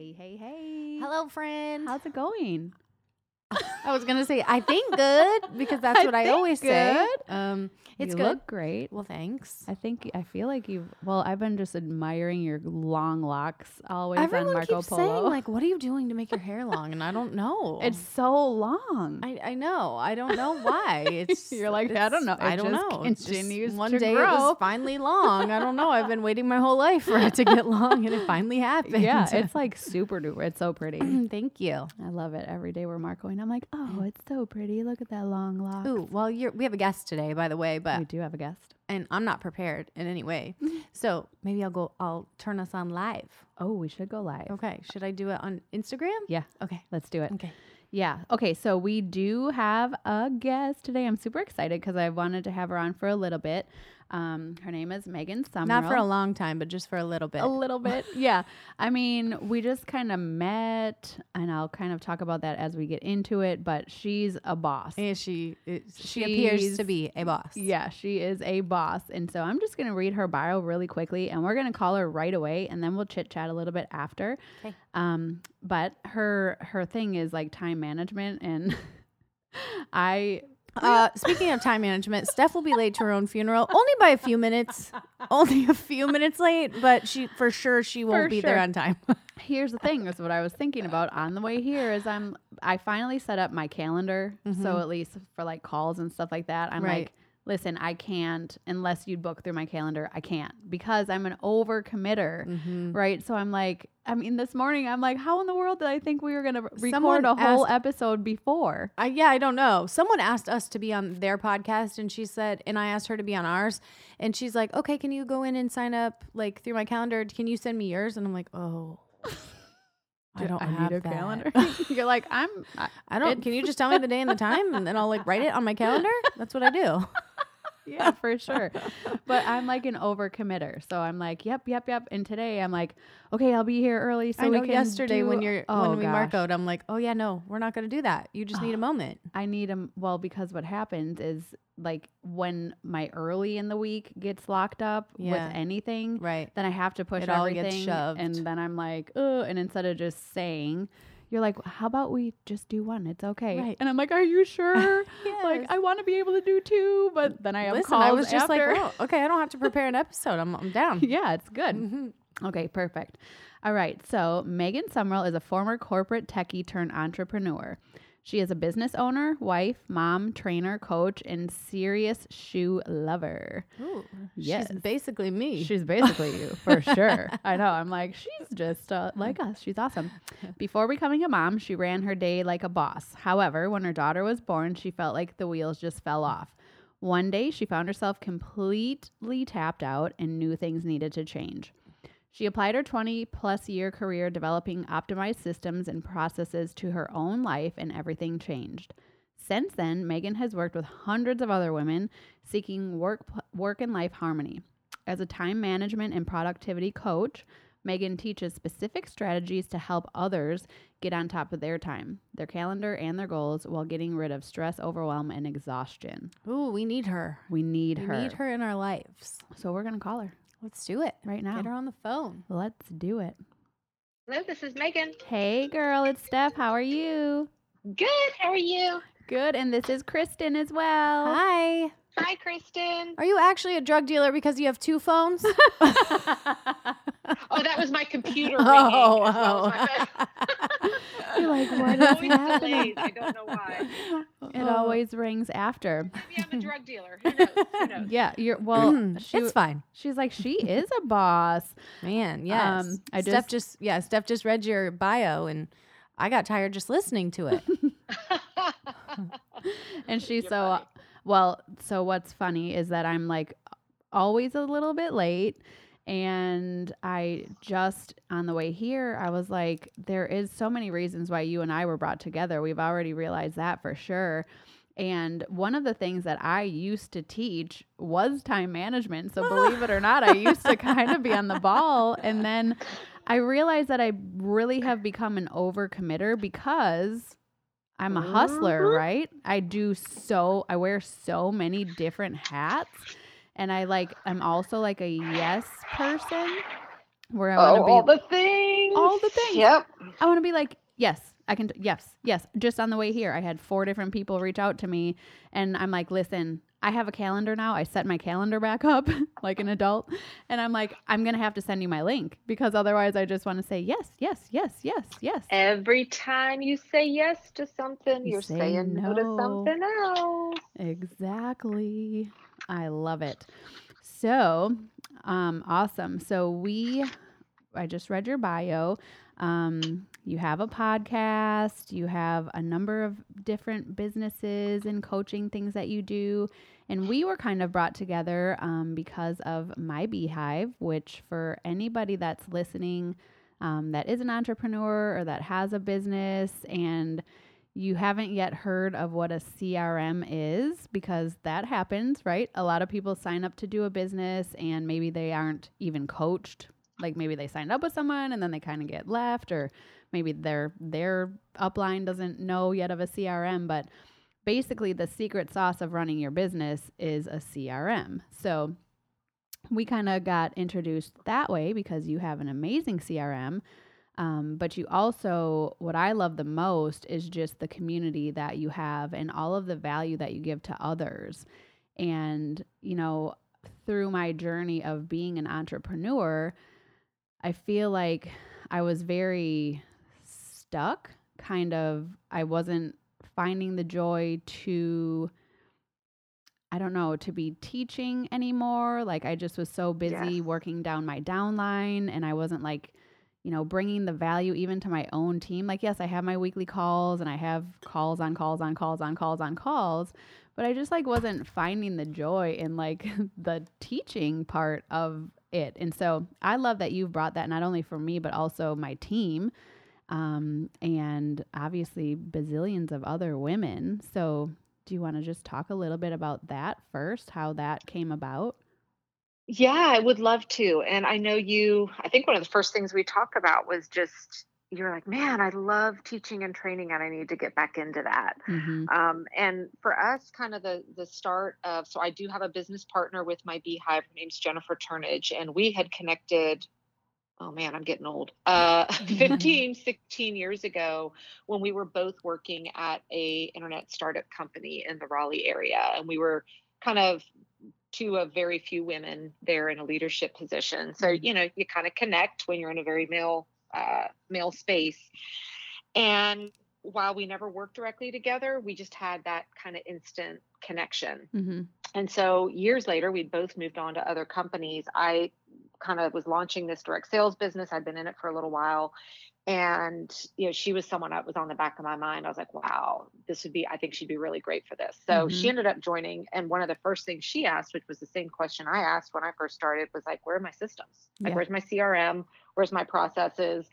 Hey, hey, hey. Hello, friend. How's it going? I was gonna say I think good because that's I what I always say. Um, it's you good. look great. well, thanks. I think I feel like you've. Well, I've been just admiring your long locks always Everyone on Marco keeps Polo. saying like, "What are you doing to make your hair long?" And I don't know. it's so long. I, I know. I don't know why. It's You're like, I don't it's- know. I don't just know. It's continues one to day it grow. was finally long. I don't know. I've been waiting my whole life for it to get long, and it finally happened. yeah, it's like super duper. It's so pretty. Thank you. I love it. Every day we're Marco and I'm like, oh, mm. it's so pretty. Look at that long lock. Ooh, well, you're we have a guest today, by the way, but we do have a guest. and I'm not prepared in any way, so maybe I'll go. I'll turn us on live. Oh, we should go live. Okay. Should I do it on Instagram? Yeah, Okay. let's do it. Okay. Yeah. Okay. So we do have a guest today. I'm super excited because I wanted to have her on for a little bit. Um, her name is Megan Sumrell. Not for a long time, but just for a little bit. a little bit. yeah. I mean, we just kind of met, and I'll kind of talk about that as we get into it. But she's a boss. And she is, she appears to be a boss. Yeah, she is a boss. And so I'm just going to read her bio really quickly and we're going to call her right away and then we'll chit chat a little bit after. 'Kay. Um but her her thing is like time management and I Uh, speaking of time management, Steph will be late to her own funeral, only by a few minutes, only a few minutes late, but she for sure she won't For be there sure. on time. here's the thing is what I was thinking about on the way here is I'm I finally set up my calendar so at least for like calls and stuff like that I'm Right. like listen I can't unless you book through my calendar I can't because I'm an over committer Mm-hmm. right so I'm like I mean this morning I'm like how in the world did I think we were going to record Someone a whole asked- episode before I, yeah, I don't know. Someone asked us to be on their podcast, and she said, and I asked her to be on ours, and she's like, "Okay, can you go in and sign up like through my calendar? Can you send me yours?" And I'm like, "Oh, I don't have need a that. Calendar. You're like I'm I, I don't. Can you just tell me the day and the time, and then I'll like write it on my calendar? That's what I do. Yeah, for sure. But I'm like an overcommitter. So I'm like, yep, yep, yep. And today I'm like, okay, I'll be here early. So I know yesterday when you're oh, when we mark out, I'm like, oh yeah, no, we're not gonna do that. You just need a ah, moment. I need a Well, because what happens is like when my early in the week gets locked up Yeah. with anything, Right. then I have to push It all everything. gets shoved. And then I'm like, oh, and instead of just saying, you're like, how about we just do one? It's okay. Right. And I'm like, are you sure? Like, I want to be able to do two, but then I have Listen, I was just after. like, oh, okay, I don't have to prepare an episode. I'm, I'm down. yeah, it's good. Mhm. Okay, perfect. All right. So Megan Sumrell is a former corporate techie turned entrepreneur. She is a business owner, wife, mom, trainer, coach, and serious shoe lover. Ooh, Yes. she's basically me. She's basically you for sure. I know. I'm like, she's just uh, like us. She's awesome. Before becoming a mom, she ran her day like a boss. However, when her daughter was born, she felt like the wheels just fell off. One day, she found herself completely tapped out and knew things needed to change. She applied her 20 plus year career developing optimized systems and processes to her own life, and everything changed. Since then, Megan has worked with hundreds of other women seeking work, work and life harmony. As a time management and productivity coach, Megan teaches specific strategies to help others get on top of their time, their calendar, and their goals while getting rid of stress, overwhelm, and exhaustion. Ooh, we need her. We need We her. We need her in our lives. So we're going to call her Let's do it right now. Get her on the phone. Let's do it. Hello, this is Megan. Hey, girl, it's Steph. How are you? Good. How are you? Good. And this is Kristen as well. Hi. Hi, Kristen. Are you actually a drug dealer because you have two phones? Oh, that was my computer. Oh, ringing as well as my phone. You're like, what It is always happening? delays. I don't know why. It always rings after. Maybe I'm a drug dealer. Who knows? Who knows? Yeah, you're well. she, it's fine. she's like she is a boss. Man, yes. Um, I Steph just- just yeah, Steph just read your bio and I got tired just listening to it. and she's You're so funny. Well, so what's funny is that I'm like always a little bit late. And I just on the way here, I was like, there is so many reasons why you and I were brought together. We've already realized that for sure. And one of the things that I used to teach was time management. So believe it or not, I used to kind of be on the ball. And then I realized that I really have become an overcommitter because I'm a hustler, Mhm. right? I do so I wear so many different hats and I like I'm also like a yes person where I want to oh, be all the things. all the things. Yep. I want to be like, yes, I can. Yes, yes. Just on the way here, I had four different people reach out to me, and I'm like, listen, I have a calendar now. I set my calendar back up like an adult, and I'm like, I'm gonna have to send you my link because otherwise, I just want to say yes, yes, yes, yes, yes. Every time you say yes to something, You you're say saying no. to something else. Exactly. I love it. So, um, awesome. So we, I just read your bio. Um, you have a podcast. You have a number of different businesses and coaching things that you do. And we were kind of brought together um, because of my beehive, which for anybody that's listening, um, that is an entrepreneur or that has a business and you haven't yet heard of what a CRM is because that happens, right? A lot of people sign up to do a business and maybe they aren't even coached. Like maybe they signed up with someone and then they kind of get left or maybe their their upline doesn't know yet of a CRM, but basically the secret sauce of running your business is a CRM. So we kind of got introduced that way because you have an amazing CRM. Um, but you also, what I love the most is just the community that you have and all of the value that you give to others. And, you know, through my journey of being an entrepreneur, I feel like I was very stuck, kind of, I wasn't finding the joy to. I don't know, to be teaching anymore. Like I just was so busy Yes. working down my downline and I wasn't like you know, bringing the value even to my own team. Like, yes, I have my weekly calls and I have calls on calls on calls on calls on calls, but I just like wasn't finding the joy in like the teaching part of it. And so I love that you've brought that not only for me, but also my team. Um, and obviously bazillions of other women. So do you want to just talk a little bit about that first, how that came about? Yeah, I would love to. And I know you, I think one of the first things we talked about was just, you're like, man, I love teaching and training and I need to get back into that. Mm-hmm. Um, and for us, kind of the the start of so I do have a business partner with my beehive. Her name's Jennifer Turnage, and we had connected. Oh man, I'm getting old. Uh, 15, 16 years ago, when we were both working at a internet startup company in the Raleigh area, and we were kind of two of very few women there in a leadership position. So Mhm. you know, you kind of connect when you're in a very male uh, male space. And while we never worked directly together, we just had that kind of instant connection. Mm-hmm. And so years later, we'd both moved on to other companies. I kind of was launching this direct sales business. I'd been in it for a little while. And, you know, she was someone that was on the back of my mind. I was like, wow, this would be, I think she'd be really great for this. So Mhm. she ended up joining. And one of the first things she asked, which was the same question I asked when I first started, was like, where are my systems? Like, Yeah. where's my CRM? Where's my processes?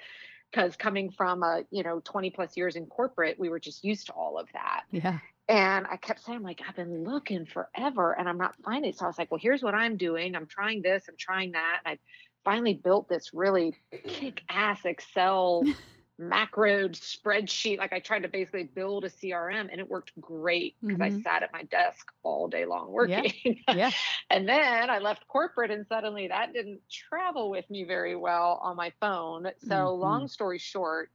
Because coming from a, you know, 20 plus years in corporate, we were just used to all of that. Yeah. And I kept saying, like, I've been looking forever and I'm not finding it. So I was like, well, here's what I'm doing. I'm trying this, I'm trying that. And I finally built this really kick ass Excel macro spreadsheet. Like I tried to basically build a CRM and it worked great because I Mhm. sat at my desk all day long working. Yeah. and then I left corporate and suddenly that didn't travel with me very well on my phone. So, Mhm. long story short,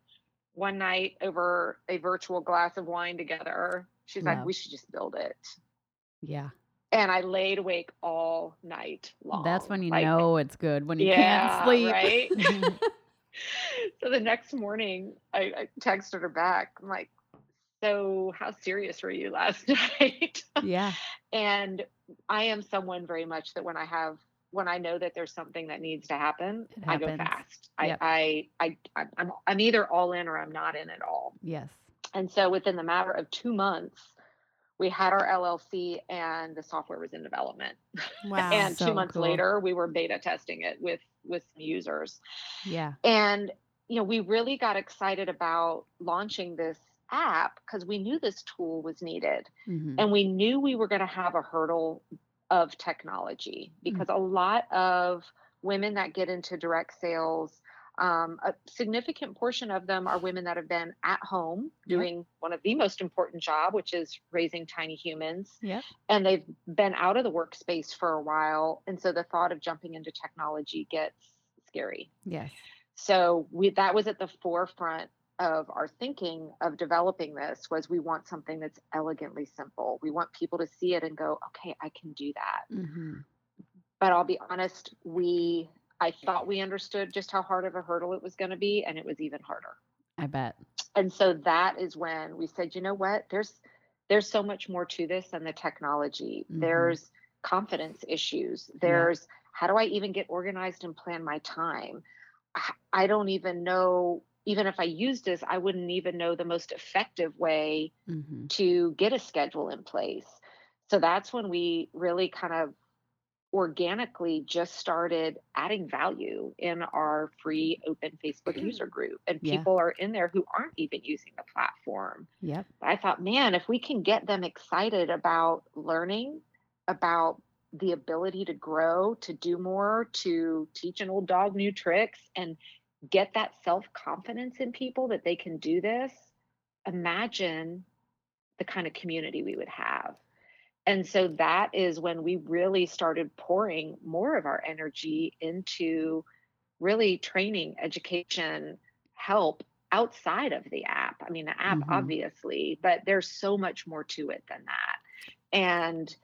one night over a virtual glass of wine together, she's Love. like, we should just build it. Yeah. And I laid awake all night long. That's when you like, know it's good when you yeah, can't sleep. right? so the next morning, I, I texted her back. I'm like, so how serious were you last night? yeah. and I am someone very much that when I have when I know that there's something that needs to happen, I go fast. Yep. I, I I I'm I'm either all in or I'm not in at all. Yes. And so within the matter of two months, we had our LLC and the software was in development. Wow. and so two months cool. later, we were beta testing it with with some users. Yeah. And you know, we really got excited about launching this app because we knew this tool was needed Mhm. and we knew we were going to have a hurdle of technology because a lot of women that get into direct sales um, a significant portion of them are women that have been at home Yep. doing one of the most important job which is raising tiny humans Yep. and they've been out of the workspace for a while and so the thought of jumping into technology gets scary Yes. so we that was at the forefront of our thinking of developing this was we want something that's elegantly simple. We want people to see it and go, "Okay, I can do that." hmm But I'll be honest, we I thought we understood just how hard of a hurdle it was going to be and it was even harder. I bet. And so that is when we said, "You know what? There's there's so much more to this than the technology. Mhm. There's confidence issues. There's how do I even get organized and plan my time? I- don't even know, even if I used this, I wouldn't even know the most effective way hmm to get a schedule in place. So that's when we really kind of organically just started adding value in our free open Facebook user group. And Yeah. people are in there who aren't even using the platform. Yep. I thought, man, if we can get them excited about learning, about the ability to grow, to do more, to teach an old dog new tricks, and get that self confidence in people that they can do this, imagine the kind of community we would have. And so that is when we really started pouring more of our energy into really training, education, help outside of the app. I mean, the app, Mhm. obviously, but there's so much more to it than that. And,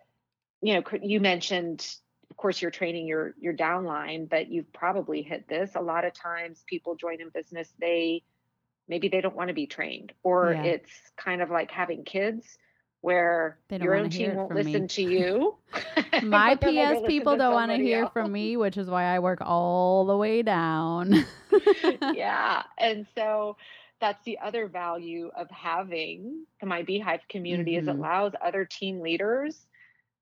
you know, you mentioned, of course, you're training your your downline, but you've probably hit this. A lot of times people join in business, they maybe they don't want to be trained, or Yeah. it's kind of like having kids where your own team won't from me. listen to you. My but then they'll go PS people don't want to hear else. from me, which is why I work all the way down. yeah. And so that's the other value of having the My Beehive community is it Mhm. allows other team leaders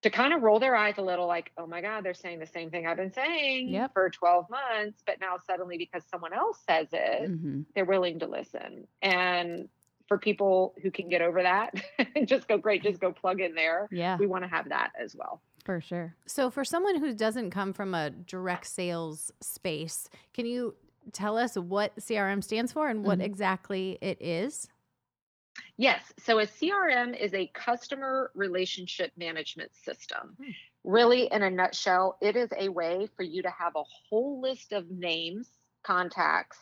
to kind of roll their eyes a little like, oh my God, they're saying the same thing I've been saying Yep. for 12 months. But now suddenly because someone else says it, hmm they're willing to listen. And for people who can get over that and just go, great, just go plug in there. Yeah, We want to have that as well. for sure. So, for someone who doesn't come from a direct sales space, can you tell us what CRM stands for and what Mhm. exactly it is? Yes. So a CRM is a customer relationship management system. Hmm. Really, in a nutshell, it is a way for you to have a whole list of names, contacts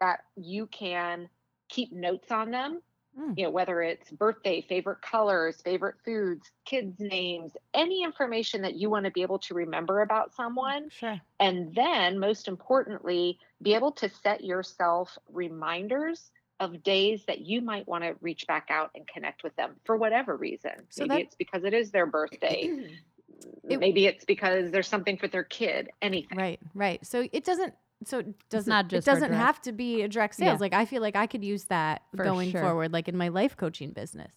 that you can keep notes on them. Hmm. You know, whether it's birthday, favorite colors, favorite foods, kids' names, any information that you want to be able to remember about someone. Sure. And then, most importantly, be able to set yourself reminders of days that you might want to reach back out and connect with them for whatever reason. So Maybe that- it's because it is their birthday. It- Maybe it's because there's something for their kid. Anything. Right, right. So it doesn't. So it doesn't. not it just for doesn't direct- have to be a direct sales. Yeah. Like I feel like I could use that For going sure. forward, like in my life coaching business.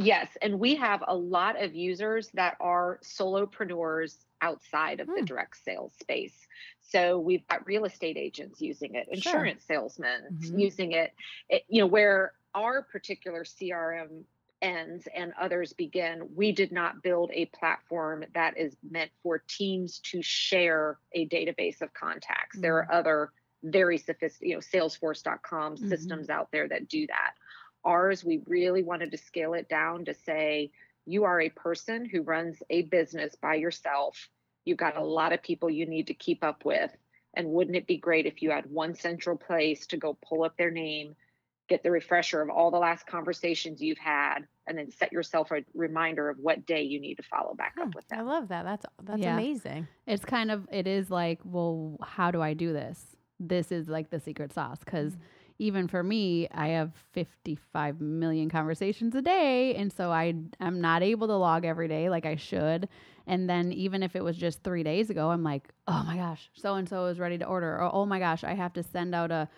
Yes, and we have a lot of users that are solopreneurs outside of the Hmm. direct sales space. So we've got real estate agents using it, insurance salesmen Mhm. using it, it. You know, where our particular CRM ends and others begin, we did not build a platform that is meant for teams to share a database of contacts. There are other very sophisticated, you know, Salesforce.com Mhm. systems out there that do that. Ours, we really wanted to scale it down to say, you are a person who runs a business by yourself. You've got a lot of people you need to keep up with. And wouldn't it be great if you had one central place to go pull up their name, get the refresher of all the last conversations you've had, and then set yourself a reminder of what day you need to follow back Hmm, up with that. I love that. That's that's Yeah. amazing. It's kind of it is like, well, how do I do this? This is like the secret sauce because Mm. even for me, I have 55 million conversations a day, and so I I'm not able to log every day like I should. And then even if it was just 3 days ago, I'm like, "Oh my gosh, so and so is ready to order." Or, "Oh my gosh, I have to send out a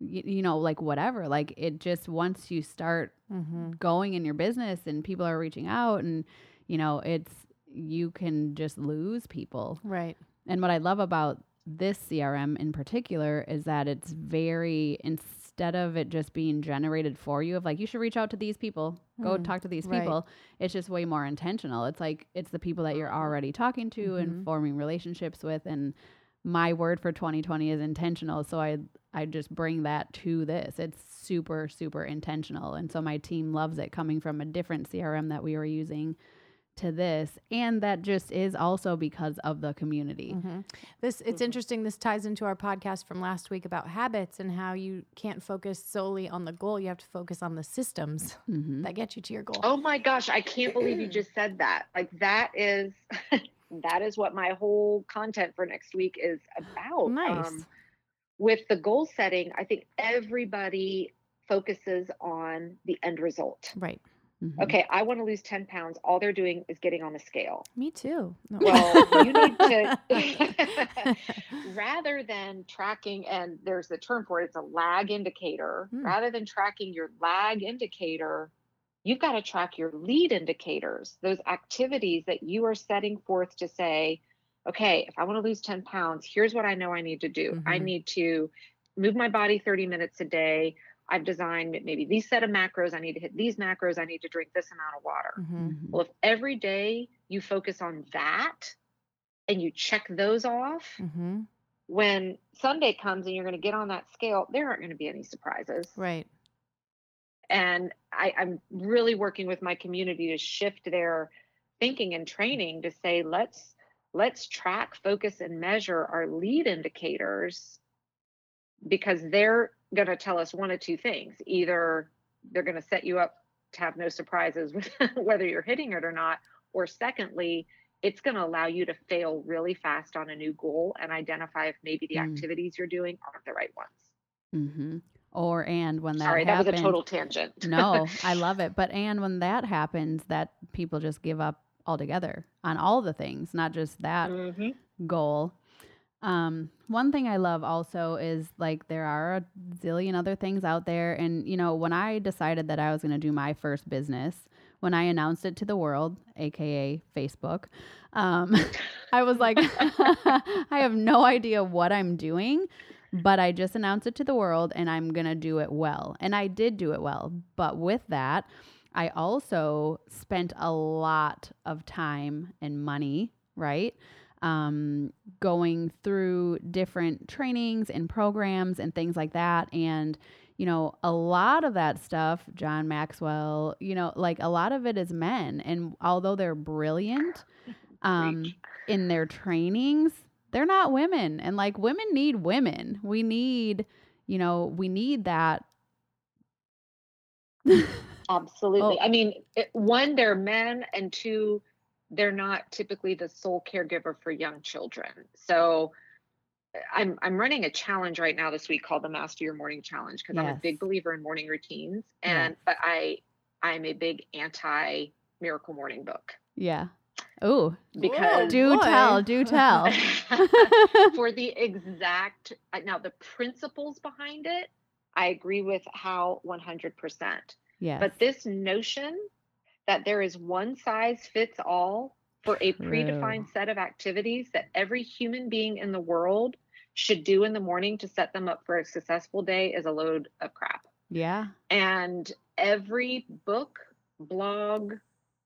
y- you know, like whatever. Like it just once you start Mm-hmm. going in your business and people are reaching out and you know, it's you can just lose people. Right. And what I love about this CRM in particular is that it's very instead of it just being generated for you of like you should reach out to these people, go Mm, talk to these right. people. It's just way more intentional. It's like it's the people that you're already talking to Mhm. and forming relationships with and my word for 2020 is intentional. So I I just bring that to this. It's super super intentional. And so my team loves it coming from a different CRM that we were using to this and that just is also because of the community. Mhm. This it's Mhm. interesting. This ties into our podcast from last week about habits and how you can't focus solely on the goal. You have to focus on the systems Mhm. that get you to your goal. Oh my gosh, I can't believe you just said that. Like that is that is what my whole content for next week is about. Nice. Um, with the goal setting, I think everybody focuses on the end result. Right. Mhm. Okay, I want to lose 10 pounds. All they're doing is getting on the scale. Me too. No. Well, you need to rather than tracking, and there's the term for it, it's a lag indicator. Hmm. Rather than tracking your lag indicator, you've got to track your lead indicators, those activities that you are setting forth to say, okay, if I want to lose 10 pounds, here's what I know I need to do. I Mhm. need to move my body 30 minutes a day. I've designed maybe these set of macros. I need to hit these macros. I need to drink this amount of water. Mhm. Mhm. Well, if every day you focus on that and you check those off, Mhm. when Sunday comes and you're going to get on that scale, there aren't going to be any surprises. Right. And I, I'm really working with my community to shift their thinking and training to say, let's let's track, focus, and measure our lead indicators because they're going to tell us one of two things. Either they're going to set you up to have no surprises with whether you're hitting it or not, or secondly, it's going to allow you to fail really fast on a new goal and identify if maybe the Mm. activities you're doing aren't the right ones. Mhm. Or and when that Sorry, happens, that was a total tangent. no, I love it. But and when that happens, that people just give up altogether on all the things, not just that Mhm. goal. Um, one thing I love also is like there are a zillion other things out there. And, you know, when I decided that I was going to do my first business, when I announced it to the world, AKA Facebook, um, I was like, I have no idea what I'm doing, but I just announced it to the world and I'm going to do it well. And I did do it well. But with that, I also spent a lot of time and money, right? Um, going through different trainings and programs and things like that. And, you know, a lot of that stuff, John Maxwell, you know, like a lot of it is men. And although they're brilliant um, in their trainings, they're not women. And like women need women. We need, you know, we need that. Absolutely. Oh. I mean, it, one, they're men, and two, they're not typically the sole caregiver for young children. So uh, I'm I'm running a challenge right now this week called the Master Your Morning Challenge because I'm a big believer in morning routines, and but I I'm a big anti Miracle Morning book yeah. Oh, because do boy. tell, do tell. for the exact uh, now the principles behind it, I agree with how 100%. Yeah. But this notion that there is one size fits all for a True. predefined set of activities that every human being in the world should do in the morning to set them up for a successful day is a load of crap. yeah. And every book, blog,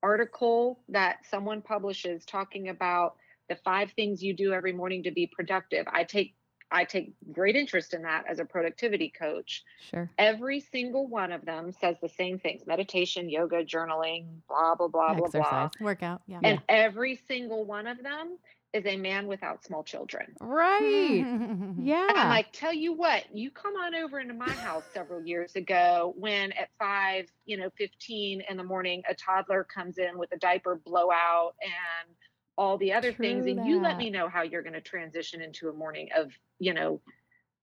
article that someone publishes talking about the five things you do every morning to be productive, I take I take great interest in that as a productivity coach Sure. every single one of them says the same things meditation yoga journaling blah blah blah blah blah Exercise. Workout. Yeah. and every single one of them is a man without small children Right. yeah. and i'm like tell you what you come on over into my house several years ago when at 5 you know 15 in the morning a toddler comes in with a diaper blowout and all the other things True and you let me know how you're going to transition into a morning of you know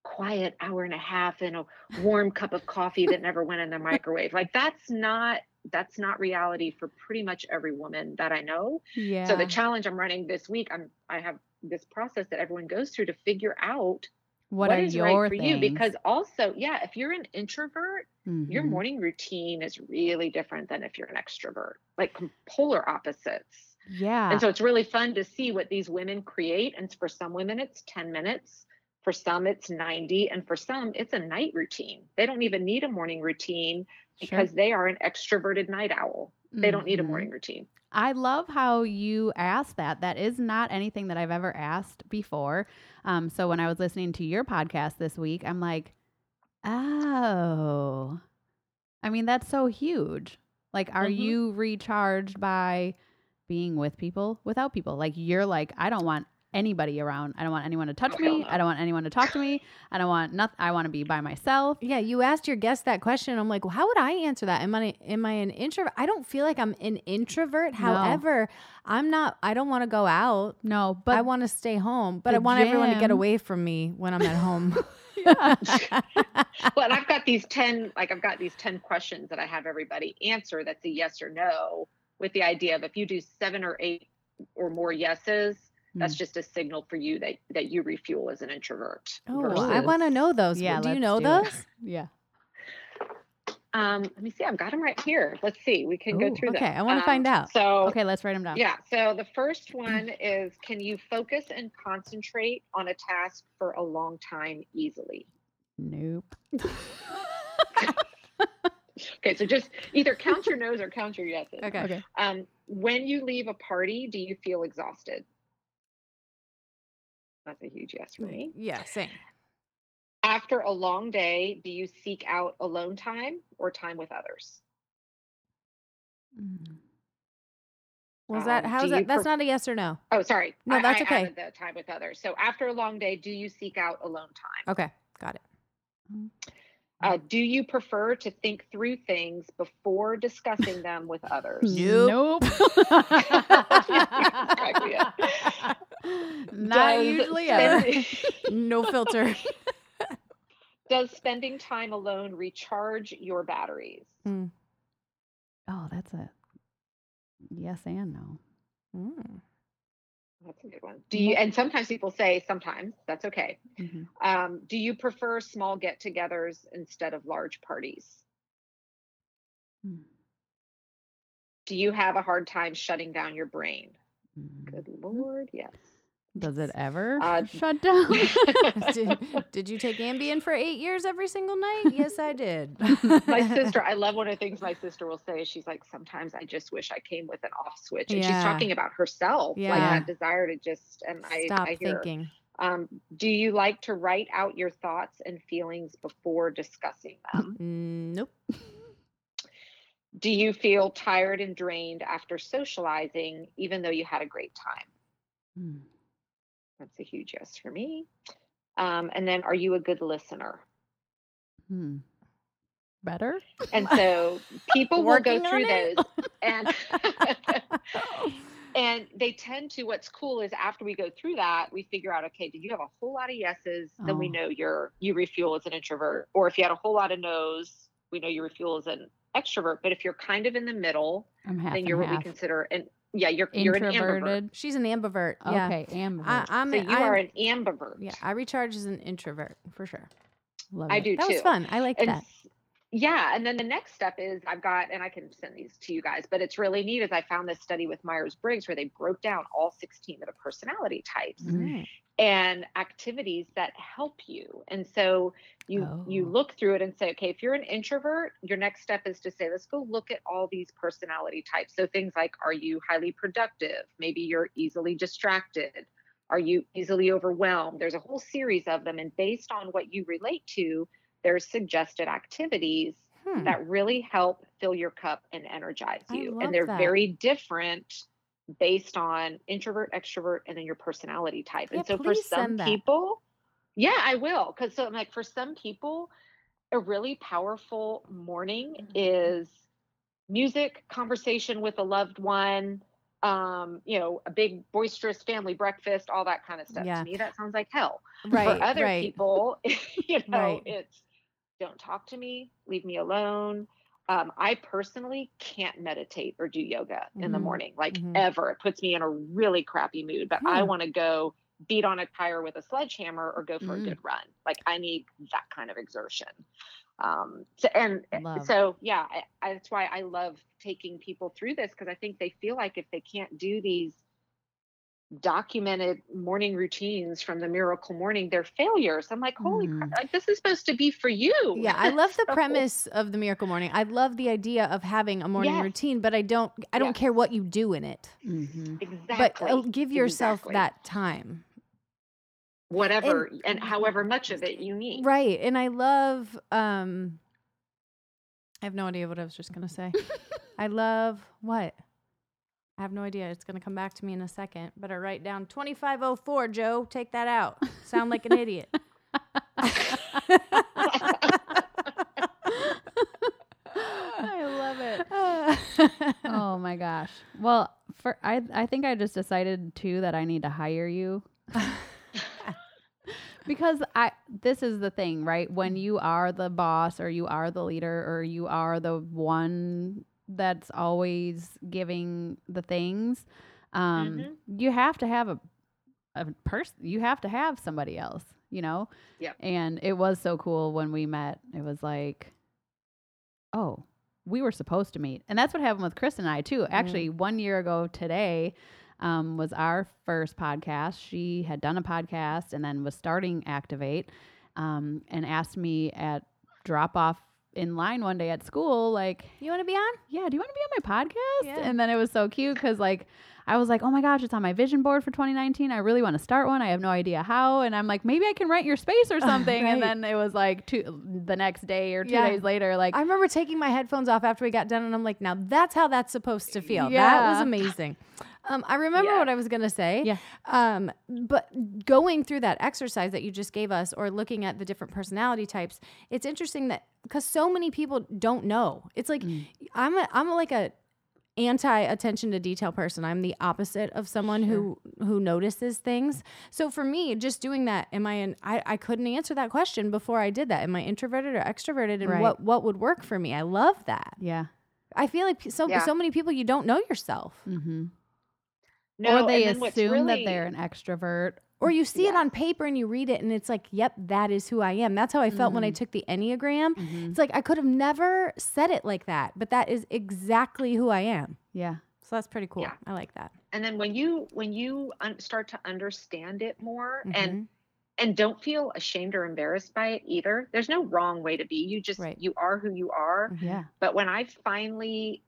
quiet hour and a half and a warm cup of coffee that never went in the microwave like that's not that's not reality for pretty much every woman that i know yeah. so the challenge i'm running this week i'm i have this process that everyone goes through to figure out What, what are is your right for you because also yeah if you're an introvert your Mhm. morning routine is really different than if you're an extrovert like polar opposites yeah. and so it's really fun to see what these women create and for some women it's 10 minutes for some it's 90 and for some it's a night routine they don't even need a morning routine Sure. because they are an extroverted night owl they don't need a morning routine I love how you asked that. That is not anything that I've ever asked before. Um, so when I was listening to your podcast this week, I'm like, oh, I mean, that's so huge. Like, are Mhm. you recharged by being with people without people? Like, you're like, I don't want anybody around. I don't want anyone to touch Oh, me. no. I don't uh, want anyone to talk to me. I don't want nothing. I want to be by myself. Yeah, you asked your guest that question. I'm like, well, how would I answer that? Am I am I an introvert? I don't feel like I'm an introvert. However, I'm not. I don't want to go out. No, But I want to stay home. But I want everyone to get away from me when I'm at home. yeah. well and i've got these 10 like i've got these 10 questions that i have everybody answer that's a yes or no with the idea of if you do seven or eight or more yeses that's Mm. just a signal for you that that you refuel as an introvert oh, I want to know those. Yeah, do you know do it. those? yeah. um let me see i've got them right here let's see we can go Ooh, through them okay, I wanna Um, find out. so Okay, let's write them down. yeah so the first one is can you focus and concentrate on a task for a long time easily Nope. okay so just either count your no's or count your yeses Okay. Okay. Um, when you leave a party, do you feel exhausted? That's a huge yes for me. Yeah, same. After a long day, do you seek out alone time or time with others? Mm. Was that Um, how's that? That's pref- not a yes or no. Oh, sorry. No, that's I okay. the time with others. So after a long day, do you seek out alone time? Okay, got it. Uh, do you prefer to think through things before discussing them with others? Nope. Crack. Not Does usually ever. No filter. Does spending time alone recharge your batteries? Mm. Oh, that's a yes and no. Mm. That's a good one. Do you? And sometimes people say sometimes. That's okay. Mhm. Um, do you prefer small get-togethers instead of large parties? Hmm. Do you have a hard time shutting down your brain? Mm. Good lord, yes. Does it ever Uh, shut down? did, did you take Ambien for eight years every single night? Yes, I did. my sister, I love one of the things my sister will say. She's like, sometimes I just wish I came with an off switch, and Yeah. she's talking about herself, like Yeah. that desire to just. And I, Stop I hear. her. thinking. Um, do you like to write out your thoughts and feelings before discussing them? Mm, nope. Do you feel tired and drained after socializing, even though you had a great time? Mm. That's a huge yes for me. Um, and then, are you a good listener? Hmm. Better? And so, people will go through those, and and they tend to. What's cool is after we go through that, we figure out, okay, did you have a whole lot of yeses? Then we Oh. know you're you refuel as an introvert, or if you had a whole lot of nos, we know you refuel as an extrovert. But if you're kind of in the middle, then you're what we consider an yeah, you're you're an ambivert. She's an ambivert. Yeah. Okay, ambivert. I, I'm. So a- you I'm- are an ambivert. Yeah, I recharge as an introvert for sure. Love I it. do That too. was fun. I like that. Yeah, and then the next step is I've got, and I can send these to you guys, but it's really neat. Is I found this study with Myers Briggs where they broke down all 16 of the personality types Mm. and activities that help you. And so you you Oh. look through it and say, okay, if you're an introvert, your next step is to say, let's go look at all these personality types. So things like, are you highly productive? Maybe you're easily distracted. Are you easily overwhelmed? There's a whole series of them, and based on what you relate to, there's suggested activities Hmm. that really help fill your cup and energize you. And they're that. very different based on introvert, extrovert, and then your personality type. Yeah, and so for some people, yeah, I will. Because so I'm like for some people, a really powerful morning Mm-hmm. is music, conversation with a loved one, um, you know, a big boisterous family breakfast, all that kind of stuff. Yeah. To me, that sounds like hell right. for other right. people, you know, Right. it's don't talk to me, leave me alone. Um, I personally can't meditate or do yoga in the Mhm. morning, like Mhm. ever. It puts me in a really crappy mood, but I Hmm. want to go beat on a tire with a sledgehammer or go for Mm. a good run. Like I need that kind of exertion. Um, so, and uh, Love. so, yeah, I, I, that's why I love taking people through this because I think they feel like if they can't do these documented morning routines from the miracle morning, they're failures. I'm like, holy crap, Mhm. like this is supposed to be for you. Yeah, I love the So- premise of the miracle morning. I love the idea of having a morning Yes. routine, but I don't I don't Yes. care what you do in it. hmm Exactly. But uh, give yourself exactly. that time. whatever and, however much of it you need. Right. And I love um I have no idea what I was just going to say. I love what? I have no idea. It's going to come back to me in a second. Better write down 2504, Joe. Take that out. Sound like an idiot. I love it. Oh my gosh. Well, for I I think I just decided too that I need to hire you because I this is the thing, right? When you are the boss or you are the leader or you are the one that's always giving the things, um Mhm. you have to have a a person you have to have somebody else, you know? Yeah. And it was so cool when we met. It was like oh, we were supposed to meet. And that's what happened with Chris and I too. Actually, one year ago today um, was our first podcast. She had done a podcast and then was starting Activate um, and asked me at drop off in line one day at school, like, you want to be on? yeah, do you want to be on my podcast? Yeah. And then it was so cute because like I was like, oh my gosh, it's on my vision board for 2019. I really want to start one. I have no idea how. And I'm like, maybe I can rent your space or something. And then it was like two the next day or two Yeah. days later, like I remember taking my headphones off after we got done, and I'm like, now that's how that's supposed to feel. Yeah. That was amazing. Um, I remember Yeah. what I was going to say. Yeah. Um, but going through that exercise that you just gave us, or looking at the different personality types, it's interesting that because so many people don't know. It's like Mm. I'm a, I'm like a anti attention to detail person. I'm the opposite of someone who who notices things. So for me, just doing that, am I an I, I couldn't answer that question before I did that. Am I introverted or extroverted and Right. what what would work for me? I love that. yeah. I feel like so Yeah. so many people you don't know yourself. Mm-hmm. No, or they and then what's assume that they're an extrovert. Or you see it on paper and you read it and it's like, yep, that is who I am. That's how I felt when I Mhm. took the Enneagram. Mhm. It's like I could have never said it like that, but that is exactly who I am. Yeah. So that's pretty cool. Yeah. I like that. and then when you when you un- start to understand it more Mm-hmm. and and don't feel ashamed or embarrassed by it either there's no wrong way to be you just Right. you are who you are. Yeah. but when i finally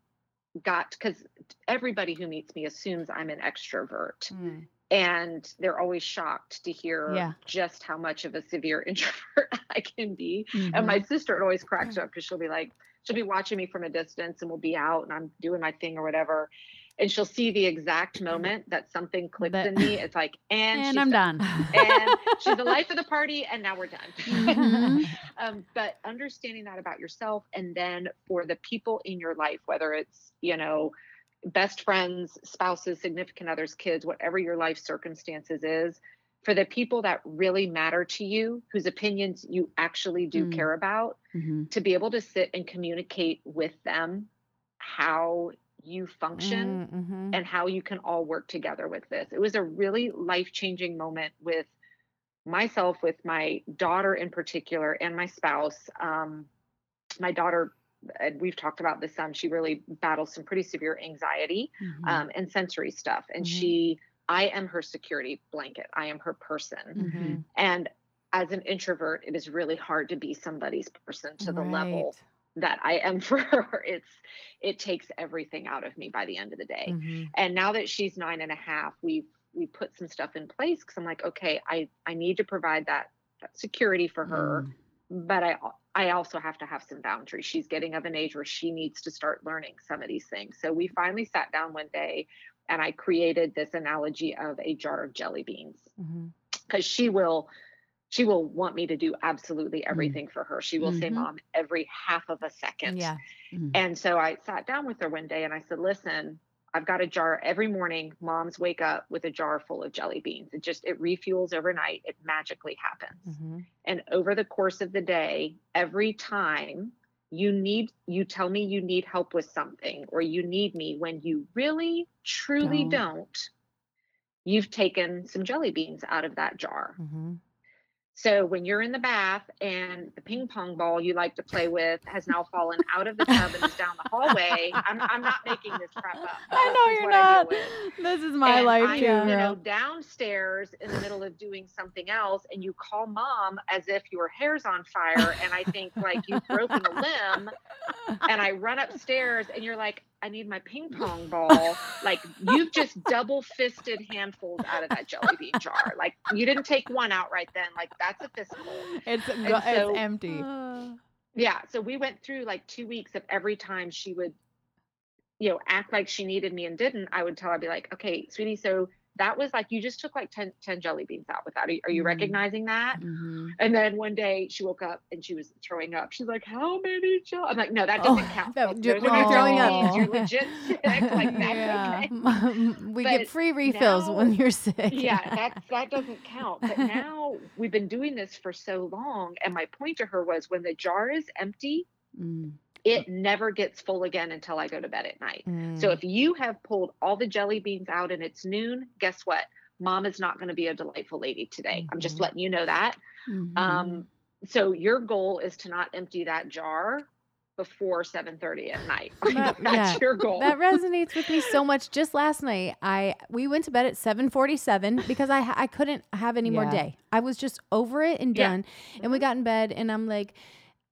got because everybody who meets me assumes i'm an extrovert Mm. and they're always shocked to hear Yeah. just how much of a severe introvert i can be Mhm. and my sister always cracks up because she'll be like she'll be watching me from a distance and we'll be out and i'm doing my thing or whatever and she'll see the exact moment that something clicks That- in me it's like and, and she's I'm done. and she's the life of the party and now we're done Mhm. um, but understanding that about yourself and then for the people in your life whether it's you know best friends spouses significant others kids whatever your life circumstances is for the people that really matter to you whose opinions you actually do Mm. care about Mhm. to be able to sit and communicate with them how you function Mhm. and how you can all work together with this. It was a really life changing moment with myself, with my daughter in particular, and my spouse. Um, my daughter, and we've talked about this some, she really battles some pretty severe anxiety Mhm. um, and sensory stuff. And Mhm. she, I am her security blanket, I am her person. Mhm. And as an introvert, it is really hard to be somebody's person to the level Right. That I am for her. It's it takes everything out of me by the end of the day. Mhm. And now that she's nine and a half, we've we put some stuff in place because I'm like, okay, I I need to provide that, that security for her, Mm. but I I also have to have some boundaries. She's getting of an age where she needs to start learning some of these things. So we finally sat down one day and I created this analogy of a jar of jelly beans Mhm. because she will she will want me to do absolutely Mm. everything for her. She will say, Mhm. "Mom," every half of a second. Yeah. Mhm. And so I sat down with her one day and I said, "Listen, I've got a jar every morning. Moms wake up with a jar full of jelly beans. It just it refuels overnight. It magically happens. Mhm. And over the course of the day, every time you need you tell me you need help with something or you need me when you really truly Don't. don't you've taken some jelly beans out of that jar. So when you're in the bath and the ping pong ball you like to play with has now fallen out of the tub and is down the hallway, I'm, I'm not making this crap up. I know you're what I deal not. This is my And life I'm, too, you know, downstairs in the middle of doing something else, and you call mom as if your hair's on fire, and I think like you've broken a limb, and I run upstairs, and you're like, I need my ping pong ball. Like you've just double fisted handfuls out of that jelly bean jar. Like you didn't take one out right then. Like that's a fistful. It's go- so- it's empty. Yeah. So we went through like two weeks of every time she would, you know, act like she needed me and didn't, I would tell her, I'd be like, okay, sweetie, so that was like, you just took like 10, 10 jelly beans out with that. Are, you- are you Mhm. recognizing that? Mhm. And then one day she woke up and she was throwing up. She's like, how many jelly? I'm like, no, that doesn't Oh, count. that- Like, when you're throwing up. You're legit sick. Like, that's Yeah. okay. we But get free refills when you're sick. yeah, that that doesn't count. But now we've been doing this for so long, and my point to her was when the jar is empty, Mm. It never gets full again until I go to bed at night. Mm. So if you have pulled all the jelly beans out and it's noon, guess what? Mom is not going to be a delightful lady today. I'm just Mhm. letting you know that. Mhm. Um, so your goal is to not empty that jar before 7:30 at night. That- That's yeah, your goal. that resonates with me so much. Just last night, I we went to bed at seven forty seven because I I couldn't have any more day. I was just over it and Yeah. done. And we Mhm. got in bed, and I'm like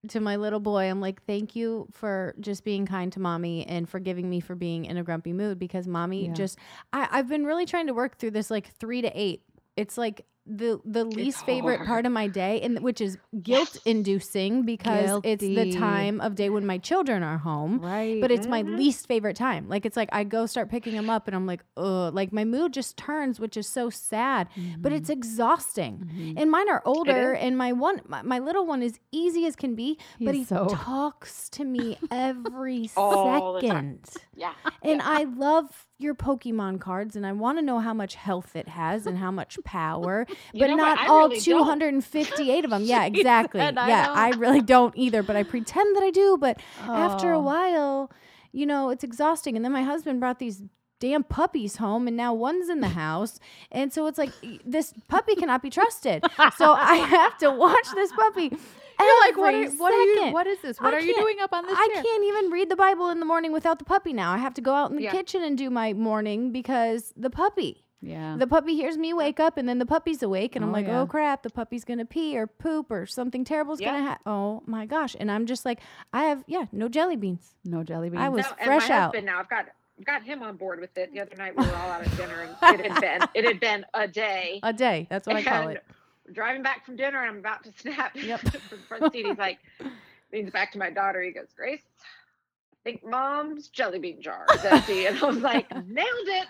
to my little boy, I'm like, thank you for just being kind to mommy and forgiving me for being in a grumpy mood because mommy Yeah. just I, I've been really trying to work through this like three to eight. It's like the the least favorite part of my day and which is guilt inducing because it's the time of day when my children are home right. but it's my Mhm. least favorite time. Like it's like I go start picking them up and I'm like, ugh, like my mood just turns, which is so sad. But it's exhausting. Mhm. And mine are older, and my one, my, my little one is easy as can be, but he so- talks to me every All the time. second. yeah. And I love your Pokemon cards, and I want to know how much health it has and how much power, but not all really don't. 258 of them. Yeah, exactly. said, "I yeah, don't." I really don't either, but I pretend that I do. But after a Oh. while, you know, it's exhausting. And then my husband brought these damn puppies home and now one's in the house and so it's like this puppy cannot be trusted so i have to watch this puppy You're like, what are, every what are you? What is this? I What are you doing up on this I chair? can't even read the Bible in the morning without the puppy now. I have to go out in the Yeah. kitchen and do my morning because the puppy. Yeah. The puppy hears me wake up and then the puppy's awake and I'm Oh, like, yeah. "Oh crap, the puppy's going to pee or poop or something terrible's going to happen." Oh my gosh. And I'm just like, I have yeah, no jelly beans. no jelly beans. I was No, and fresh my out. husband now I've got I've got him on board with it. The other night we were all out at dinner and it had been it had been a day. A day. That's what I call it. Driving back from dinner and I'm about to snap Yep. from the front seat. He's like leans back to my daughter. He goes, Grace, I think mom's jelly bean jar is empty. And I was like, nailed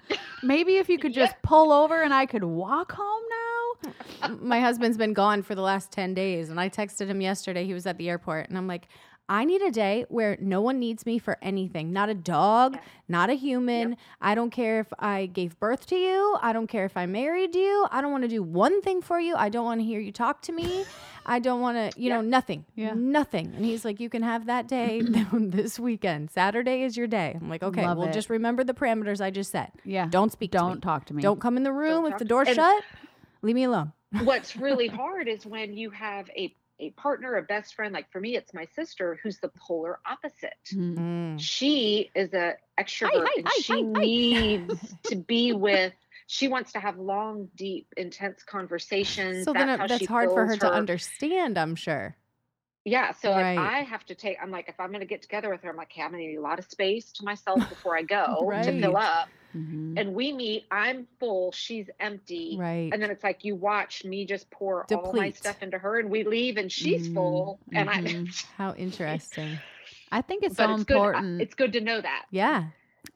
it. Maybe if you could just pull over and I could walk home now. my husband's been gone for the last 10 days and i texted him yesterday he was at the airport and i'm like i need a day where no one needs me for anything. Not a dog Yeah. not a human. I don't care if i gave birth to you. I don't care if i married you. I don't want to do one thing for you. I don't want to hear you talk to me. I don't want to you know nothing Yeah. nothing. And he's like you can have that day this weekend. Saturday is your day. I'm like okay Love well it. just remember the parameters i just set. Yeah. don't speak Don't me. talk to me. don't come in the room if the to- door's shut. Leave me alone. What's really hard is when you have a a partner, a best friend, like for me, it's my sister who's the polar opposite. Mm. Mm. She is a extrovert hi, and hi, she hi, hi. needs to be with she wants to have long, deep, intense conversations. So then That's it- how that's she hard for her fills to understand, I'm sure. Yeah. So Right. if I have to take, I'm like, if I'm going to get together with her, I'm like, okay, I'm going to need a lot of space to myself before I go to fill Right. up. Mhm. And we meet, I'm full, she's empty. Right. And then it's like you watch me just pour all my stuff into her and we leave and she's Mhm, full. And I, mhm. How interesting. I think it's but so it's good. important. It's good to know that. Yeah.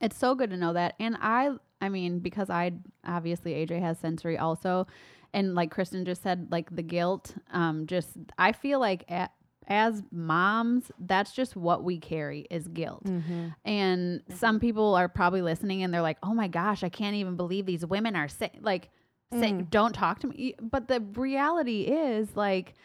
It's so good to know that. And I I mean, because I obviously AJ has sensory also. And like Kristen just said, like the guilt, um, just I feel like a as moms, that's just what we carry is guilt. Mm-hmm. And some people are probably listening and they're like, oh my gosh, I can't even believe these women are saying, like, saying, Mm. don't talk to me. But the reality is, like,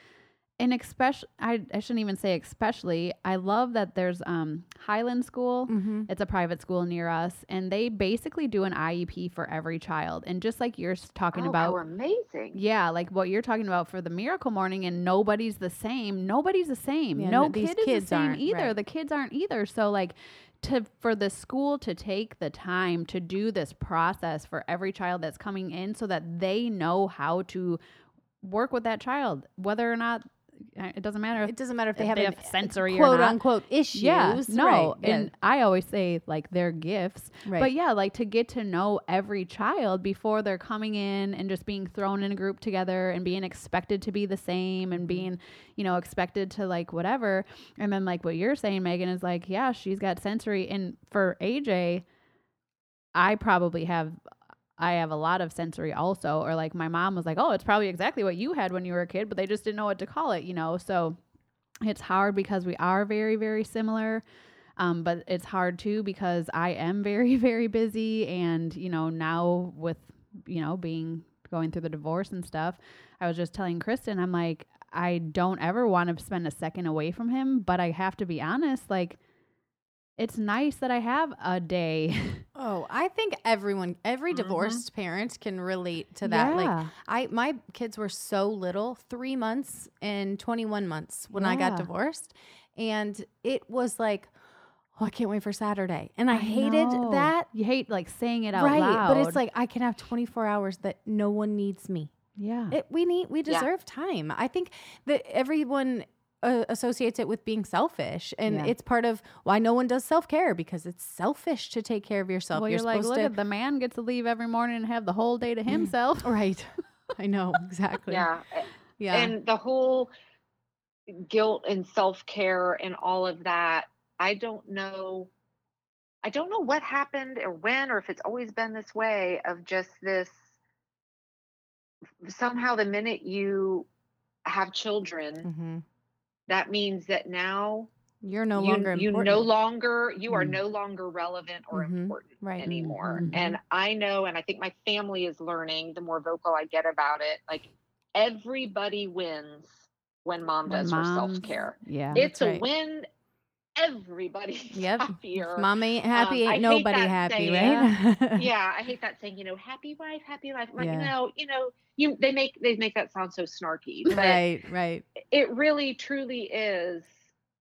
and especially I, I shouldn't even say especially i love that there's um highland school Mm-hmm. it's a private school near us and they basically do an iep for every child and just like you're talking oh, about amazing. yeah like what you're talking about for the miracle morning and nobody's the same nobody's the same Yeah, no kid is the same either right. the kids aren't either so like to for the school to take the time to do this process for every child that's coming in so that they know how to work with that child whether or not it doesn't matter if It doesn't matter if they if have, they have sensory or quote unquote issues. yeah, no, right, yeah, and I always say like they're gifts, right. but yeah, like to get to know every child before they're coming in and just being thrown in a group together and being expected to be the same and mm-hmm. being, you know, expected to like whatever. And then like what you're saying, Megan, is like, yeah, she's got sensory. And for AJ, I probably have I have a lot of sensory also. Or like my mom was like, Oh, it's probably exactly what you had when you were a kid, but they just didn't know what to call it, you know. So it's hard because we are very, very similar. Um, but it's hard too because I am very, very busy. And, you know, now with, you know, being going through the divorce and stuff, I was just telling Kristen, I'm like, I don't ever want to spend a second away from him, but I have to be honest, like, it's nice that I have a day. Oh, I think everyone, every Mhm. divorced parent can relate to that. Like I my kids were so little, 3 months and 21 months when I got divorced, and it was like Oh, I can't wait for Saturday. And I, hated know. that. You hate like saying it out Right. loud. But it's like I can have 24 hours that no one needs me. yeah. It, we need we Yeah. deserve time. I think that everyone uh, associates it with being selfish, and Yeah. it's part of why no one does self care because it's selfish to take care of yourself. well, you're, like, look to, at the man gets to leave every morning and have the whole day to himself. right. I know exactly. Yeah. yeah. And the whole guilt and self care and all of that, I don't know. I don't know what happened or when, or if it's always been this way of just this somehow the minute you have children, Mhm. That means that now You're no you, longer you no longer you are Mm. no longer relevant or Mhm. important Right. anymore Mhm. and i know and i think my family is learning the more vocal i get about it like everybody wins when mom does her self-care Yeah. it's right. a win everybody's Yep. happier Mom ain't happy, Um, ain't nobody happy, saying. right? yeah i hate that saying you know happy wife happy life like, Yeah. no you know you they make they make that sound so snarky right, right. it really truly is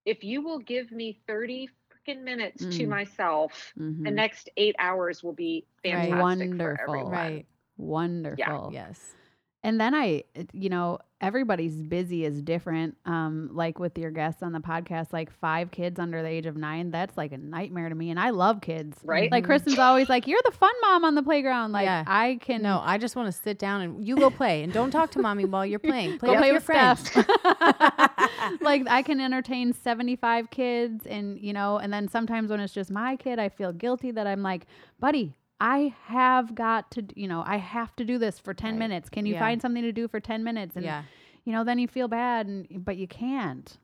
if you will give me 30 freaking minutes to Mm. myself the Mhm. next eight hours will be Right. fantastic Wonderful. for everyone. Right. Wonderful. Yes. And then I, you know, everybody's busy is different. Um, like with your guests on the podcast, like five kids under the age of nine, that's like a nightmare to me. And I love kids. Right? Like. Kristen's always like, "You're the fun mom on the playground." Like Yeah. I can No, I just want to sit down and you go play and don't talk to mommy while you're playing. Play go with play your with friends. like I can entertain 75 kids and you know, and then sometimes when it's just my kid, I feel guilty that I'm like, "Buddy, I have got to, you know, I have to do this for 10 Right. minutes. Can you Yeah. find something to do for 10 minutes?" And yeah. you know, then you feel bad and but you can't.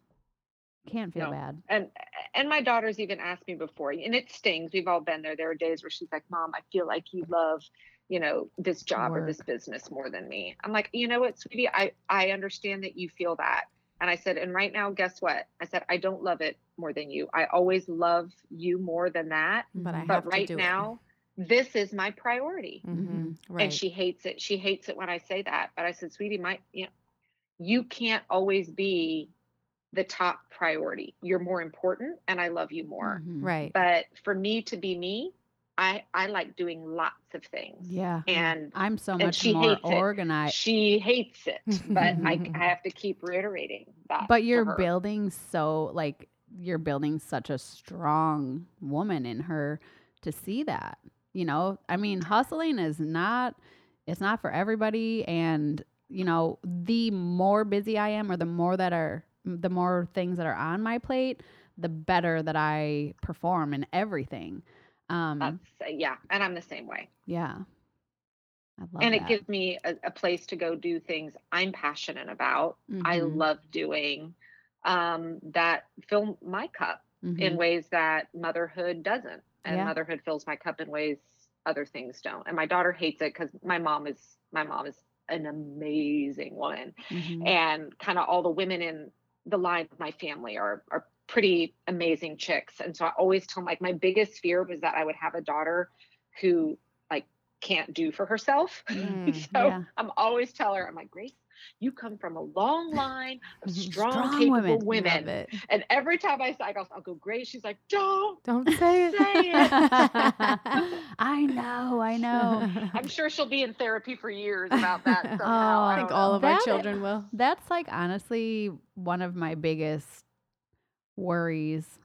Can't feel No. bad. and and my daughter's even asked me before and it stings we've all been there there are days where she's like mom i feel like you love you know this job or this business more than me i'm like you know what sweetie i i understand that you feel that and i said and right now guess what i said i don't love it more than you i always love you more than that mm-hmm. But I have but to right do now this is my priority it. hmm Mhm. Right. and she hates it she hates it when i say that but i said sweetie my you know you can't always be the top priority you're more important and i love you more Mhm. right. but for me to be me i i like doing lots of things Yeah. and I'm so much she more hates it. organized. she hates it but I, I have to keep reiterating that But you're building so like you're building such a strong woman in her to see that. You know, I mean, hustling is not it's not for everybody and you know, the more busy I am or the more that are the more things that are on my plate, the better that I perform in everything. Um that's uh, yeah and i'm the same way yeah. I love and that. it gives me a, a place to go do things i'm passionate about i Mhm, love doing um that fill my cup in mhm. ways that motherhood doesn't and Yeah. motherhood fills my cup in ways other things don't and my daughter hates it because my mom is my mom is an amazing woman. Mhm. And kind of all the women in the line of my family are are pretty amazing chicks. And so I always tell 'em, like my biggest fear was that I would have a daughter who like can't do for herself. Mm, so yeah. I'm always tell her, I'm like, Grace, you come from a long line of strong, Strong capable women. Women. And every time I say, I'll, I'll go, Grace, she's like, don't. Don't say it. Say it. I know, I know. I'm sure she'll be in therapy for years about that. Oh, somehow. Oh, I I think don't all know. of our That- children will. That's like honestly one of my biggest worries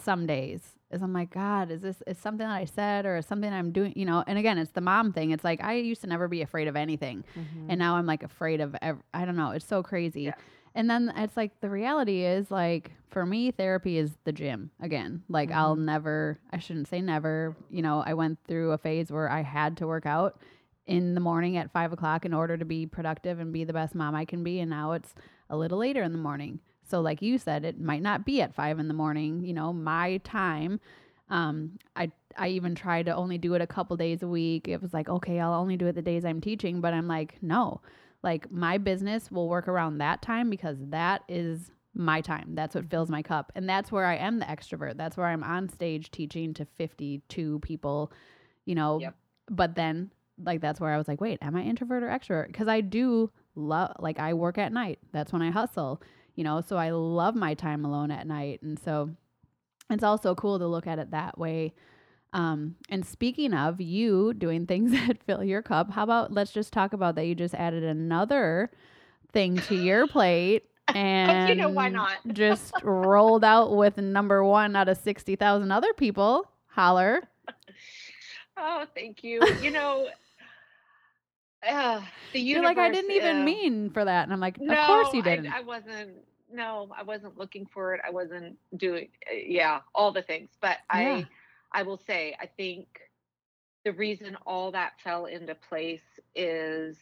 some days is I'm like, God, is this is something that I said or is something I'm doing, you know? And again, it's the mom thing. It's like I used to never be afraid of anything. Mm-hmm. And now I'm like afraid of ev- I don't know, it's so crazy. Yeah. And then it's like the reality is like for me therapy is the gym again. Like I'll mm-hmm. never I shouldn't say never, you know, I went through a phase where I had to work out in the morning at five o'clock in order to be productive and be the best mom I can be. And now it's a little later in the morning. So like you said, it might not be at five in the morning, you know, my time. Um, I I even tried to only do it a couple days a week. It was like, okay, I'll only do it the days I'm teaching, but I'm like, no. Like my business will work around that time because that is my time. That's what fills my cup. And that's where I am the extrovert. That's where I'm on stage teaching to 52 people, you know. Yep. But then like that's where I was like, wait, am I introvert or extrovert? Because I do love like I work at night. That's when I hustle, you know, so I love my time alone at night. And so it's also cool to look at it that way. Um, and speaking of you doing things that fill your cup, how about let's just talk about that you just added another thing to your plate and You know, why not? just rolled out with number one out of 60,000 other people. Holler. Oh, thank you. You know, uh, the You're like, I didn't even uh, mean for that. And I'm like, No, of course you didn't. I, wasn't. No, I wasn't looking for it. I wasn't doing. uh, Yeah, all the things. But Yeah. I, I will say, I think the reason all that fell into place is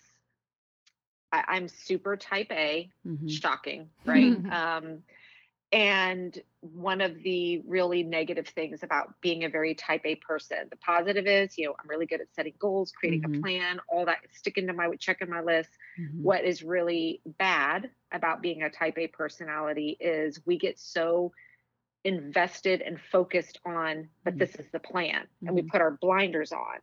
I, I'm super type A. Mhm. Shocking, right? um, and one of the really negative things about being a very type A person, the positive is, you know, I'm really good at setting goals, creating Mhm. a plan, all that, sticking to my, checking my list. Mhm. What is really bad about being a type A personality is we get so invested and focused on, but Mhm. this is the plan, and we Mhm. put our blinders on.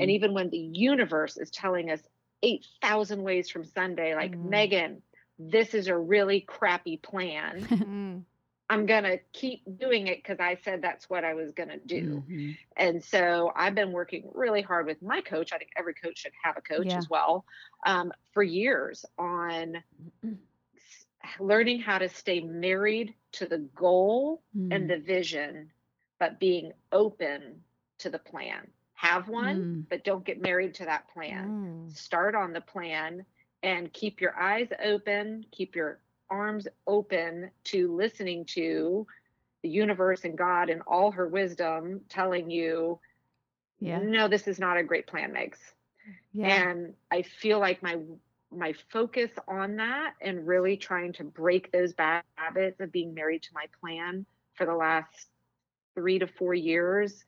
And even when the universe is telling us 8,000 ways from Sunday, like, Mm. Megan, this is a really crappy plan. Mm. I'm going to keep doing it because I said that's what I was going to do. Mhm. And so I've been working really hard with my coach. I think every coach should have a coach Yeah. as well um, for years on learning how to stay married to the goal Mhm. and the vision, but being open to the plan. Have one, Mm. but don't get married to that plan. Mm. Start on the plan and keep your eyes open, keep your arms open to listening to the universe and God and all her wisdom telling you, Yeah. no, this is not a great plan, Megs. Yeah. And I feel like my my focus on that and really trying to break those bad habits of being married to my plan for the last three to four years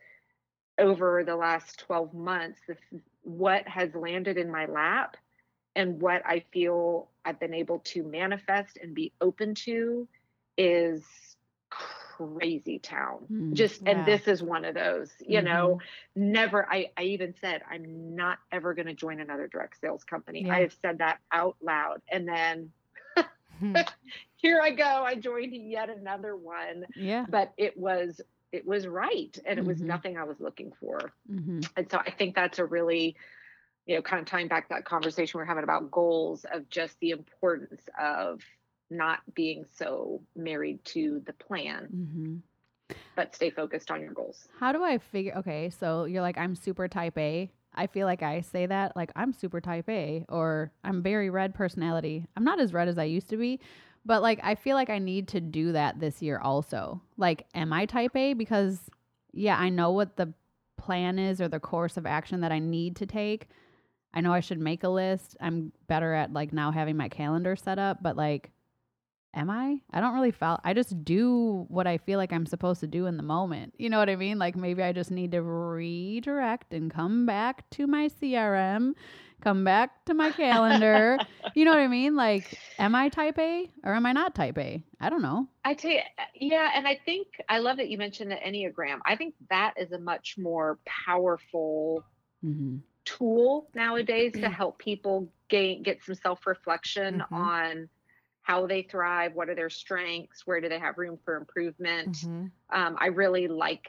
over the last 12 months the, what has landed in my lap and what i feel i've been able to manifest and be open to is crazy town Mm. just Yeah. and this is one of those you Mm-hmm. know never I, I even said i'm not ever going to join another direct sales company Yeah. i have said that out loud and then here i go i joined yet another one Yeah. but it was it was right and it was Mhm. nothing i was looking for hmm and so i think that's a really you know kind of tying back that conversation we're having about goals of just the importance of not being so married to the plan hmm but stay focused on your goals How do I figure? Okay, so you're like, I'm super type A. I feel like I say that, like, I'm super type A, or I'm very red personality. I'm not as red as I used to be, but like, I feel like I need to do that this year also. Like, am I type A? Because, yeah, I know what the plan is or the course of action that I need to take. I know I should make a list. I'm better at like now having my calendar set up, but like, am I? I don't really feel. I just do what I feel like I'm supposed to do in the moment. You know what I mean? Like maybe I just need to redirect and come back to my CRM, come back to my calendar. you know what I mean? Like, am I type A or am I not type A? I don't know. I tell you, yeah, and I think I love that you mentioned the Enneagram. I think that is a much more powerful Mm-hmm. Tool nowadays to help people gain get some self-reflection Mhm. on how they thrive, what are their strengths, where do they have room for improvement. Mhm. Um, I really like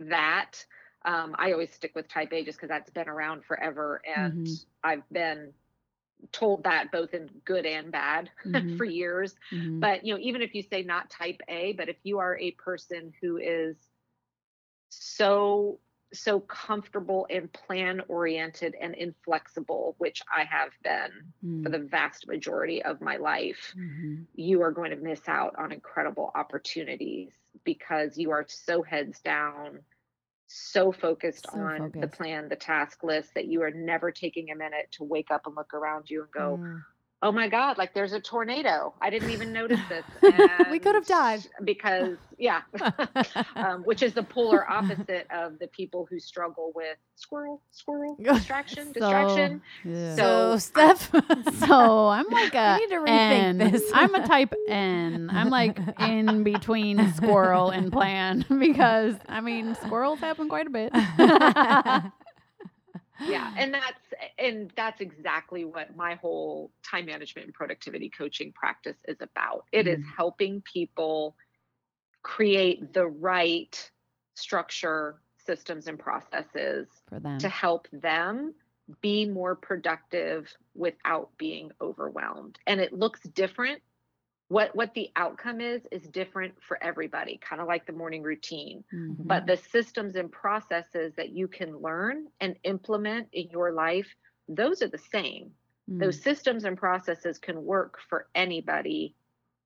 that. Um, I always stick with type A just because that's been around forever, and Mhm. I've been told that both in good and bad Mhm. for years. Mhm. But you know, even if you say not type A, but if you are a person who is so so comfortable and plan oriented and inflexible, which I have been for Mm. the vast majority of my life, Mhm. you are going to miss out on incredible opportunities because you are so heads down, so focused So on the plan, the task list that you are never taking a minute to wake up and look around you and go, Mm. Oh my god like there's a tornado i didn't even notice this We could have died. Because yeah um, which is the polar opposite of the people who struggle with squirrel squirrel distraction distraction yeah. So, So, Steph. So I'm like a We need to rethink N. this. I'm a type N. I'm like in between squirrel and plan because I mean squirrels happen quite a bit. Yeah and that's and that's exactly what my whole time management and productivity coaching practice is about It is Mm. helping people create the right structure systems and processes For them. to help them be more productive without being overwhelmed and it looks different what what the outcome is is different for everybody kind of like the morning routine Mhm. but the systems and processes that you can learn and implement in your life those are the same Mm. those systems and processes can work for anybody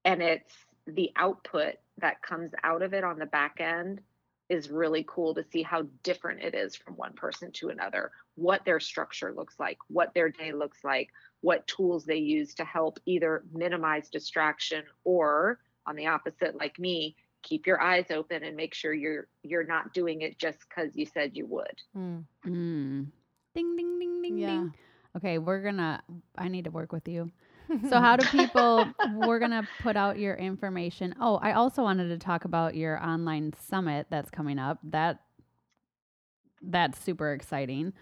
and it's the output that comes out of it on the back end is really cool to see how different it is from one person to another what their structure looks like what their day looks like what tools they use to help either minimize distraction or on the opposite like me keep your eyes open and make sure you're you're not doing it just because you said you would Mm. Mm. Ding ding ding ding Yeah. ding. Okay, we're gonna. I need to work with you. So how do people? we're gonna put out your information. Oh, I also wanted to talk about your online summit that's coming up. That that's super exciting.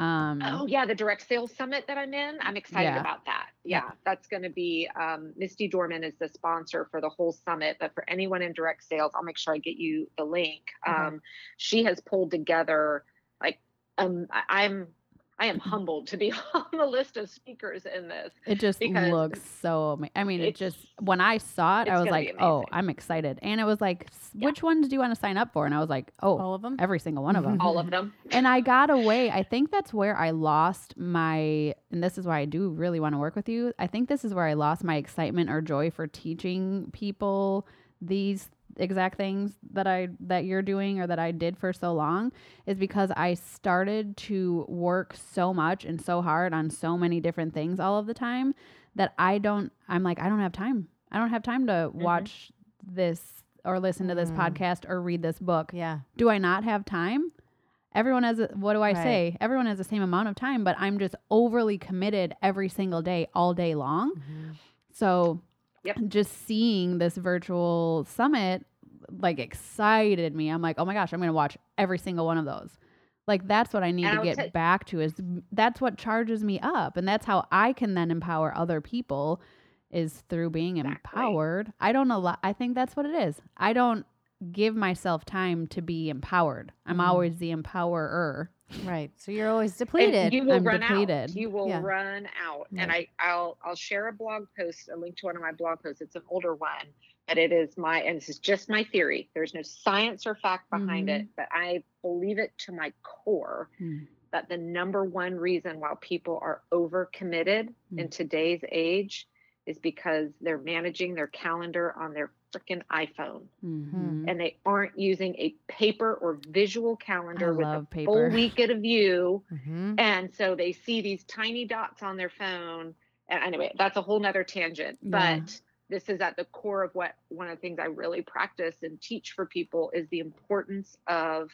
Um, Oh yeah, the direct sales summit that I'm in. I'm excited Yeah. about that. Yeah. That's going to be um, Misty Dorman is the sponsor for the whole summit. But for anyone in direct sales, I'll make sure I get you the link. Okay. Um, she has pulled together like um, I'm I am mm-hmm. humbled to be on the list of speakers in this. It just looks so. Ama- I mean, it just when I saw it, I was like, "Oh. I'm excited!" And it was like, s- Yeah. "Which ones do you want to sign up for?" And I was like, "Oh, All of them. every single one of them." All of them. and I got away. I think that's where I lost my, and this is why I do really want to work with you. I think this is where I lost my excitement or joy for teaching people these exact things that I that you're doing or that I did for so long is because I started to work so much and so hard on so many different things all of the time that I don't I'm like I don't have time. I don't have time to watch this or listen to this Mm. podcast or read this book Yeah. do I not have time? Everyone has, a, what do I Right. say? Everyone has the same amount of time, but I'm just overly committed every single day, all day long. Mhm. So Yep. just seeing this virtual summit like excited me. I'm like, oh my gosh, I'm going to watch every single one of those. Like that's what I need And to would get say- back to is that's what charges me up and that's how I can then empower other people is through being Exactly. empowered. I don't allow I think that's what it is. I don't give myself time to be empowered. I'm Mhm. always the empowerer. Right. So you're always And depleted. you will I'm run depleted. out. You will Yeah. run out. And I, I'll I'll share a blog post, a link to one of my blog posts. It's an older one, but it is my and this is just my theory. There's no science or fact behind it, but I believe it to my core Mm. that the number one reason why people are overcommitted in Mm. today's age is because they're managing their calendar on their freaking iPhone Mhm. and they aren't using a paper or visual calendar with a paper. full week at a view Mhm. and so they see these tiny dots on their phone and anyway that's a whole nother tangent Yeah. but this is at the core of what one of the things i really practice and teach for people is the importance of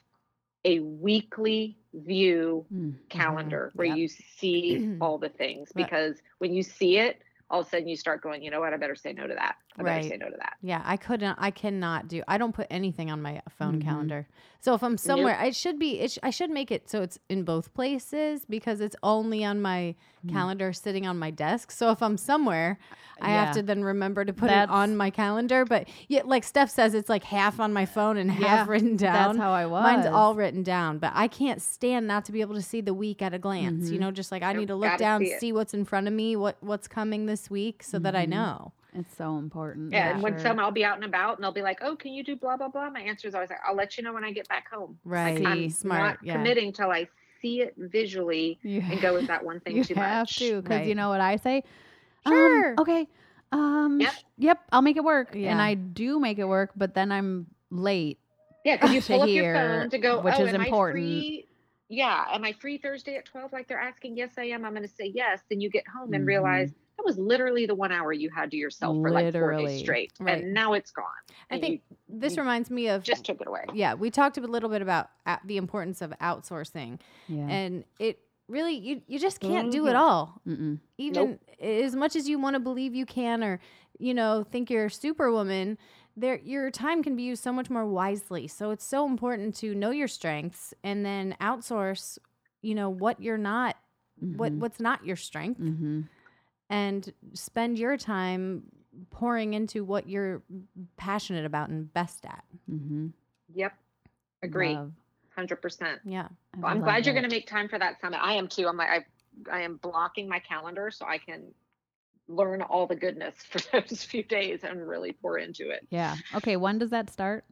a weekly view Mm. calendar where Yep. you see all the things because when you see it, all of a sudden you start going, you know what, I better say no to that. I better say Right. no to that. Yeah, I couldn't. I cannot do. I don't put anything on my phone Mhm. calendar. So if I'm somewhere, I should be. It sh- I should make it so it's in both places because it's only on my Mm. calendar sitting on my desk. So if I'm somewhere, I have to then remember to put it on my calendar. But yeah, like Steph says, it's like half on my phone and Yeah, half written down. That's how I was. Mine's all written down, but I can't stand not to be able to see the week at a glance. You Mhm. know, just like I Nope, need to look gotta down, see see what's in front of me, what what's coming this week, so that I Mhm. know. It's so important. Yeah, and when sure. some I'll be out and about and they'll be like, "Oh, can you do blah blah blah?" My answer is always like, "I'll let you know when I get back home." Right, Like, I'm smart. not yeah. committing till I see it visually you and go with that one thing you too have much. to because you know what I say. Um, Sure. okay. Um. Yep. Yep. I'll make it work, and I do make it work, but then I'm late. Yeah, because you to pull up your hear, phone to go, which oh, is am important. I free? Yeah, am I free Thursday at 12 like they're asking? Yes, I am. I'm going to say yes. Then you get home and Mhm. realize that was literally the one hour you had to yourself for like four days straight. Right. And now it's gone. I and think you this you reminds me of just took it away. yeah we talked a little bit about uh, the importance of outsourcing Yeah. and it really you you just can't do it Mhm. all Mm-mm. even as much as you want to believe you can or you know think you're a superwoman there your time can be used so much more wisely so it's so important to know your strengths and then outsource you know what you're not what Mhm. what's not your strength Mhm. And spend your time pouring into what you're passionate about and best at Mhm. Yep. Agree. Love. 100%. yeah I Well, I'm love glad you're going to make time for that summit. I am too. I'm like, I, I am blocking my calendar so I can learn all the goodness for those few days and really pour into it. Yeah. Okay. When does that start?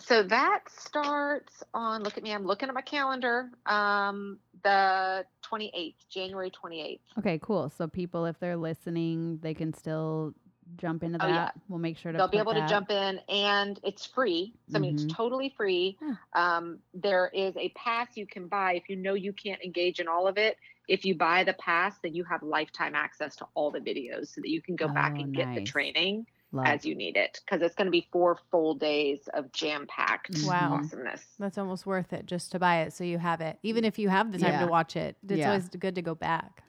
So that starts on, look at me, I'm looking at my calendar, um, the 28th, January 28th. Okay. Cool. So people, if they're listening, they can still jump into that. Oh, yeah. We'll make sure to. They'll be able that. to jump in and it's free. So, I mean, it's totally free. Yeah. Um, there is a pass you can buy if you know you can't engage in all of it. If you buy the pass, then you have lifetime access to all the videos so that you can go back Oh, and get the training Love. as you need it because it's going to be four full days of jam packed Wow. Mhm. awesomeness. That's almost worth it just to buy it so you have it. Even if you have the time Yeah. to watch it, it's Yeah. always good to go back.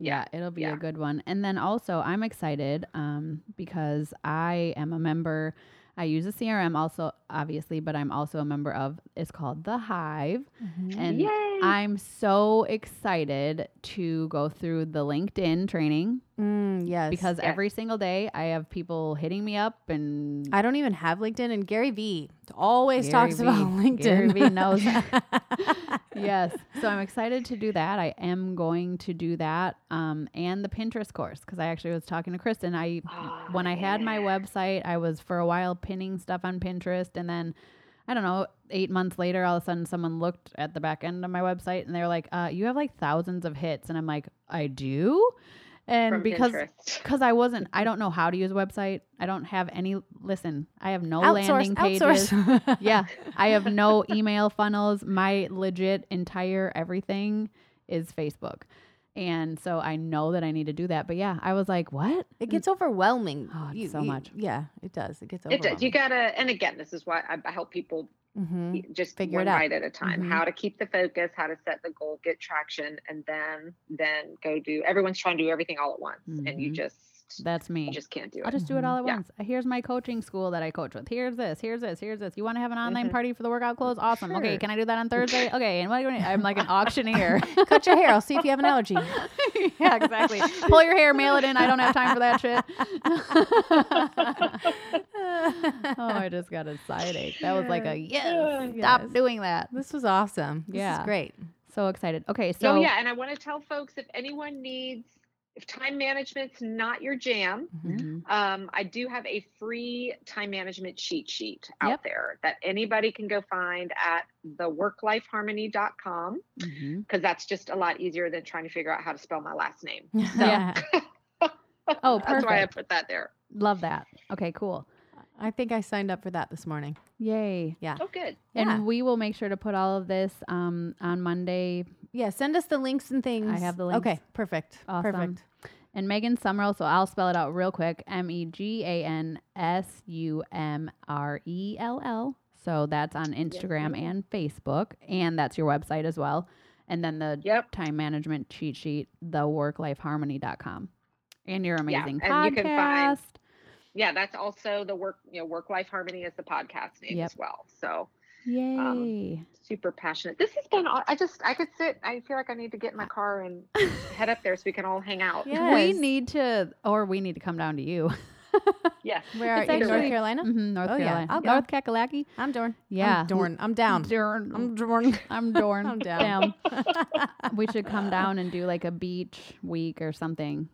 Yeah, it'll be yeah. a good one. And then also, I'm excited um, because I am a member. I use a CRM also, obviously, but I'm also a member of. It's called the Hive, and Yay! I'm so excited to go through the LinkedIn training Mm, yes. because Yes. every single day I have people hitting me up and I don't even have LinkedIn, and Gary Vee always Gary talks about LinkedIn. Gary Vee knows yes. So I'm excited to do that. I am going to do that um, and the Pinterest course because I actually was talking to Kristen. I Oh, when I had my website, I was for a while pinning stuff on Pinterest, and then I don't know, eight months later, all of a sudden, someone looked at the back end of my website and they were like, uh, "You have like thousands of hits," and I'm like, "I do," and From because because I wasn't, I don't know how to use a website. I don't have any. Listen, I have no outsource, landing pages. yeah, I have no email funnels. My legit entire everything is Facebook. And so I know that I need to do that. But yeah, I was like, what? It gets overwhelming. Oh, it's so much. Yeah, it does. It gets It overwhelming. does. You gotta, and again, this is why I, I help people hmm just Figure one it out. bite at a time. Mhm. How to keep the focus, how to set the goal, get traction, and then then go do. Everyone's trying to do everything all at once, and you Mhm. just That's me. I just can't do it. I'll just do it all at Yeah. once. Here's my coaching school that I coach with. Here's this. Here's this. Here's this. You want to have an online Mhm. party for the workout clothes? Awesome. Okay, can I do that on Thursday? Okay. And what do you I'm like an auctioneer. Cut your hair. I'll see if you have an allergy. yeah, exactly. Pull your hair, mail it in. I don't have time for that shit. oh, I just got a side ache. That was like a yes. Stop doing that. This was awesome. This Yeah. is great. So excited. Okay, so So yeah, and I want to tell folks if anyone needs, if time management's not your jam, Mhm. Mhm. um, I do have a free time management cheat sheet out Yep. there that anybody can go find at theworklifeharmony.com because that's just a lot easier than trying to figure out how to spell my last name. Yeah. Oh, That's why I put that there. Love that. Okay, cool. I think I signed up for that this morning. Yay. Yeah. Oh, good. And Yeah. we will make sure to put all of this um, on Monday. Yeah, send us the links and things. I have the links. Okay, perfect. Awesome. Perfect. And Megan Sumrell, so I'll spell it out real quick M E G A N S U M R E L L, So that's on Instagram and Facebook, and that's your website as well. And then the Yep. time management cheat sheet, theworklifeharmony.com. And your Yeah, amazing and you can find- podcast. Yeah, that's also the work, you know, work life harmony is the podcast name Yep. as well. So Yay. super passionate. This has been. aw- I just I could sit. I feel like I need to get in my car and head up there so we can all hang out. Yeah. We need to, or we need to come down to you. Yes. Where are It's you? North actually- Carolina? Mhm, North Oh, yeah. I'll go. North Kakalaki. I'm Dorn. Yeah. I'm Dorn. I'm down. Dorn. I'm Dorn. I'm Dorn. I'm down. we should come down and do like a beach week or something.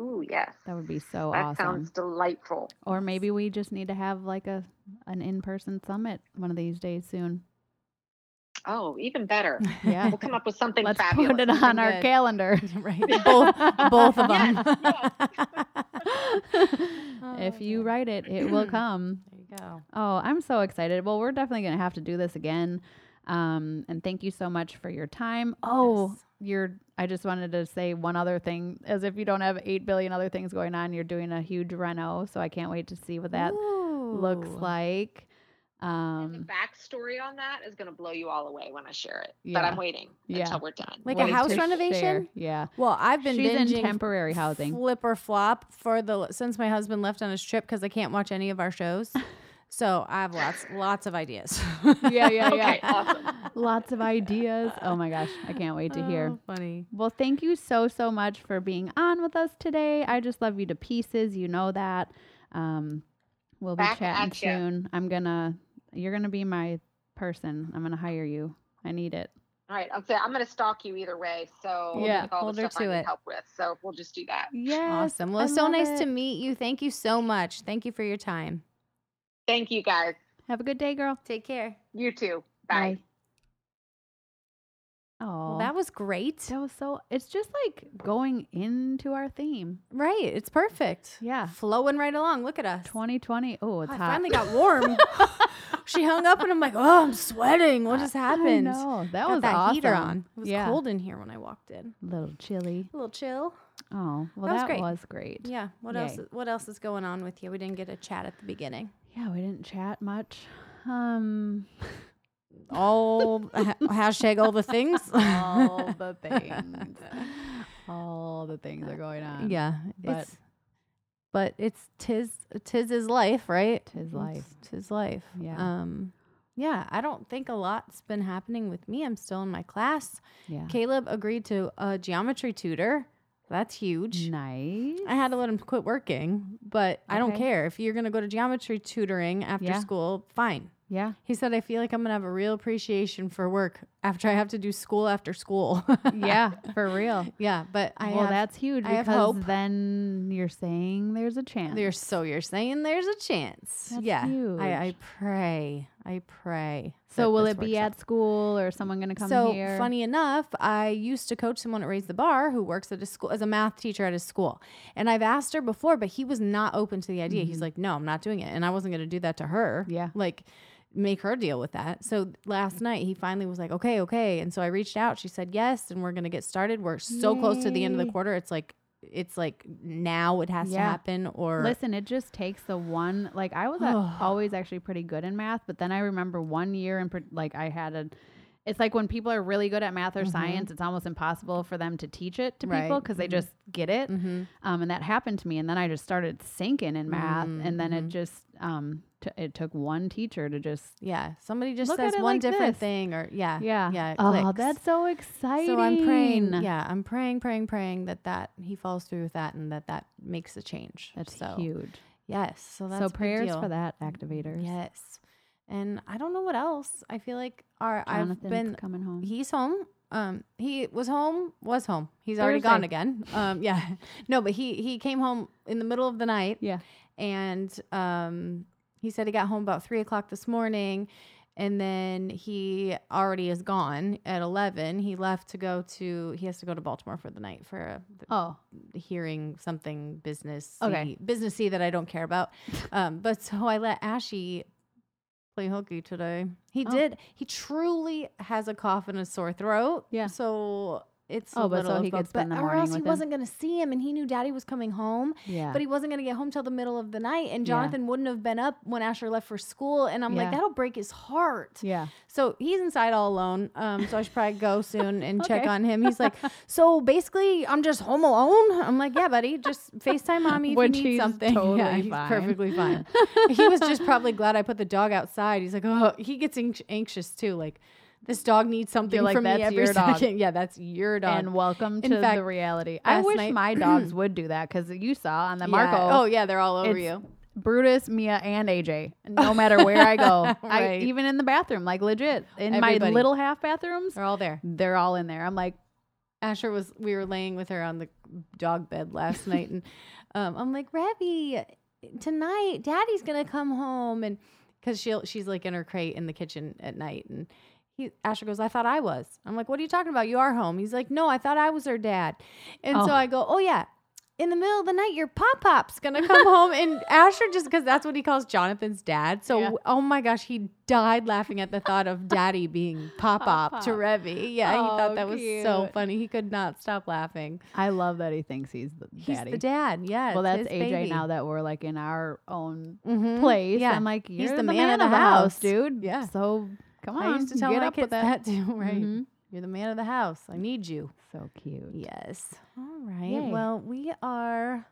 Ooh, yes. That would be so awesome. that awesome. sounds delightful. Or maybe we just need to have like a an in person summit one of these days soon. Oh, even better. Yeah. We'll come up with something Let's fabulous. put it on Something our good. calendar. right. Both both of them. Yes, oh, if Oh, you write it, it will come. There you go. Oh, I'm so excited. Well, we're definitely going to have to do this again. Um, and thank you so much for your time. Oh, Yes. you're, I just wanted to say one other thing as if you don't have 8 billion other things going on, you're doing a huge reno. So I can't wait to see what that looks Ooh. like. And the Um, backstory on that is going to blow you all away when I share it. But I'm waiting Yeah. until we're done. Like a house renovation? share. Yeah. Well, I've been She's in temporary housing. flip or flop for the since my husband left on his trip because I can't watch any of our shows. so I have lots lots of ideas. Yeah, yeah, yeah. Okay, awesome. Lots of ideas. Oh my gosh. I can't wait to hear. Oh, funny. Well, thank you so, so much for being on with us today. I just love you to pieces. You know that. Um, we'll be Back chatting soon. I'm going to, you're going to be my person. I'm going to hire you. I need it. All right. I'll say I'm going to stalk you either way. So Yeah, all hold the her stuff I to need it. help with. So we'll just do that. Yeah, Awesome. Well, I it's so nice it. to meet you. Thank you so much. Thank you for your time. Thank you guys. Have a good day, girl. Take care. You too. Bye. Oh, Well, that was great. that was so, it's just like going into our theme. Right. It's perfect. Yeah. Flowing right along. Look at us. 2020. Oh, it's I hot. finally got warm. she hung up and I'm like, oh, I'm sweating. What just happened? I know. That Got was that awesome. heater on. It was yeah. cold in here when I walked in. A little chilly. A little chill. Oh, well, That was that, great. was great. Yeah. What else? What else is going on with you? We didn't get a chat at the beginning. Yeah, we didn't chat much. Um, All ha- hashtag all the things. all the things. all the things are going on. yeah. But- it's, but it's tis tis his life, right? Tis life. It's tis life. Yeah. Um. Yeah, I don't think a lot's been happening with me. I'm still in my class. Yeah. Caleb agreed to a geometry tutor. That's huge. Nice. I had to let him quit working, but I don't care. If you're going to go to geometry tutoring after Yeah. school, fine. Yeah. He said, I feel like I'm going to have a real appreciation for work after I have to do school after school. Yeah, for real. yeah. But I well, have, that's huge I have because hope. then you're saying there's a chance. There's so you're saying there's a chance. That's yeah. I, I pray. I pray. so will it be works out. at school or someone going to come so here? funny enough, I used to coach someone at Raise the Bar who works at a school as a math teacher at his school. And I've asked her before, but he was not open to the idea. He's mm-hmm. like, no, I'm not doing it. And I wasn't going to do that to her. Yeah. Like, make her deal with that. So last night he finally was like, okay, okay. And so I reached out. She said yes, and we're going to get started. We're so close to the end of the quarter. It's like, it's like now it has to happen or Listen, it just takes the one. Like I was always actually pretty good in math, but then I remember one year and like I had a. It's like when people are really good at math or science, it's almost impossible for them to teach it to people Mm-hmm. Because they just get it. Mhm. Um, and that happened to me, and then I just started sinking in math, and then Mm-hmm. it just um, t- it took one teacher to just yeah, somebody just says one like different this. thing or yeah, yeah yeah. Oh, clicks. that's so exciting. So I'm praying. Yeah, I'm praying, praying, praying that that he falls through with that and that that makes a change. that's so huge. yes. So that's so prayers for that activators. Yes, and I don't know what else. I feel like our I've Jonathan's been. coming home. He's home. Um, he was home. Was home. He's already gone again. Um, yeah. No, but he he came home in the middle of the night. yeah. and um, he said he got home about three o'clock this morning and then he already is gone at 11 he left to go to he has to go to baltimore for the night for a Oh, hearing something business Okay. businessy that i don't care about um, but so i let ashy play hooky today he Oh. did he truly has a cough and a sore throat Yeah. so it's Oh, a but so little he could spend but, the or else he wasn't gonna see him, and he knew Daddy was coming home, Yeah. but he wasn't gonna get home till the middle of the night, and Yeah. Jonathan wouldn't have been up when Asher left for school, and I'm Yeah. like, that'll break his heart. yeah. So he's inside all alone. Um, so I should probably go soon and check on him. He's like, so basically, I'm just home alone. I'm like, yeah, buddy, just Facetime mommy if Which you need something. totally yeah, he's fine. perfectly fine. he was just probably glad I put the dog outside. He's like, oh, he gets anx- anxious too. Like, this dog needs something like, from me every your dog." second. Yeah, that's your dog. And welcome In to fact, the reality. I wish night- my dogs would do that because you saw on the Yeah. Marco. Oh yeah, they're all over you. Brutus, Mia, and AJ. No matter where I go, I, even in the bathroom, like legit in Everybody. my little half bathrooms, They're all there. they're all in there. I'm like, Asher was we were laying with her on the dog bed last night and um, I'm like, Rebby, tonight daddy's gonna come home and because she'll she's like in her crate in the kitchen at night and he Asher goes, I thought I was. I'm like, What are you talking about? You are home. He's like, No, I thought I was her dad. And Oh. so I go, Oh yeah. In the middle of the night, your pop pop's gonna come home, and Asher just because that's what he calls Jonathan's dad. So, Yeah. oh my gosh, he died laughing at the thought of Daddy being pop pop to. Revy. Yeah, he Oh, thought that was so funny. He could not stop laughing. I love that he thinks he's the He's daddy. the dad. Yeah. well, that's AJ baby. now that we're like in our own Mhm. place. Yeah. I'm like, you're He's the, man, of the house, dude. Yeah. So come on, I used to tell get my up with kids that too. Right. Mhm. You're the man of the house. I need you. So cute. Yes. All right. Yay. Well, we are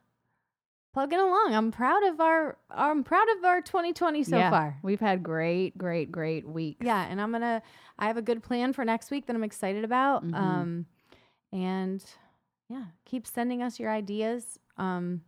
plugging along. I'm proud of our. I'm proud of our 2020 so Yeah. far. We've had great, great, great weeks. Yeah, and I'm gonna. I have a good plan for next week that I'm excited about. Mhm. Um, and yeah, keep sending us your ideas. Um,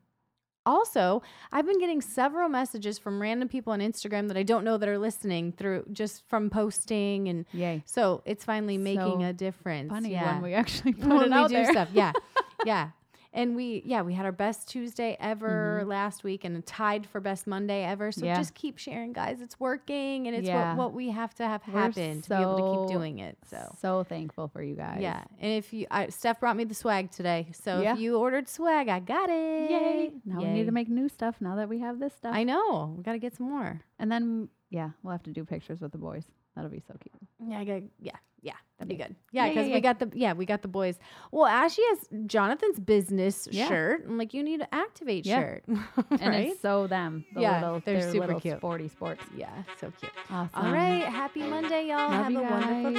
also, I've been getting several messages from random people on Instagram that I don't know that are listening through just from posting, and Yay. so it's finally making So a difference. Funny yeah. when we actually put When it we out do there. stuff. Yeah, yeah. And we, yeah, we had our best Tuesday ever last week and tied for best Monday ever. So Mm-hmm. Yeah. just keep sharing, guys. It's working and it's Yeah. what, what we have to have happen to be able to keep doing it. So, so thankful for you guys. yeah. And if you, I, Steph brought me the swag today. So Yeah. if you ordered swag, I got it. Yay. Now we need to make new stuff now that we have this stuff. I know. We got to get some more. and then, yeah, we'll have to do pictures with the boys. That'll be so cute. Yeah, I got, yeah, yeah, that'd be Yeah. good. Yeah, Yeah, yeah, because yeah. we got the yeah we got the boys. Well, Ashley has Jonathan's business Yeah. shirt. I'm like, you need to activate Yeah. shirt, And it's so them. The Yeah, little, they're super cute. sporty sports. yeah, so cute. Awesome. All right, happy Monday, y'all. Love Have a wonderful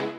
day.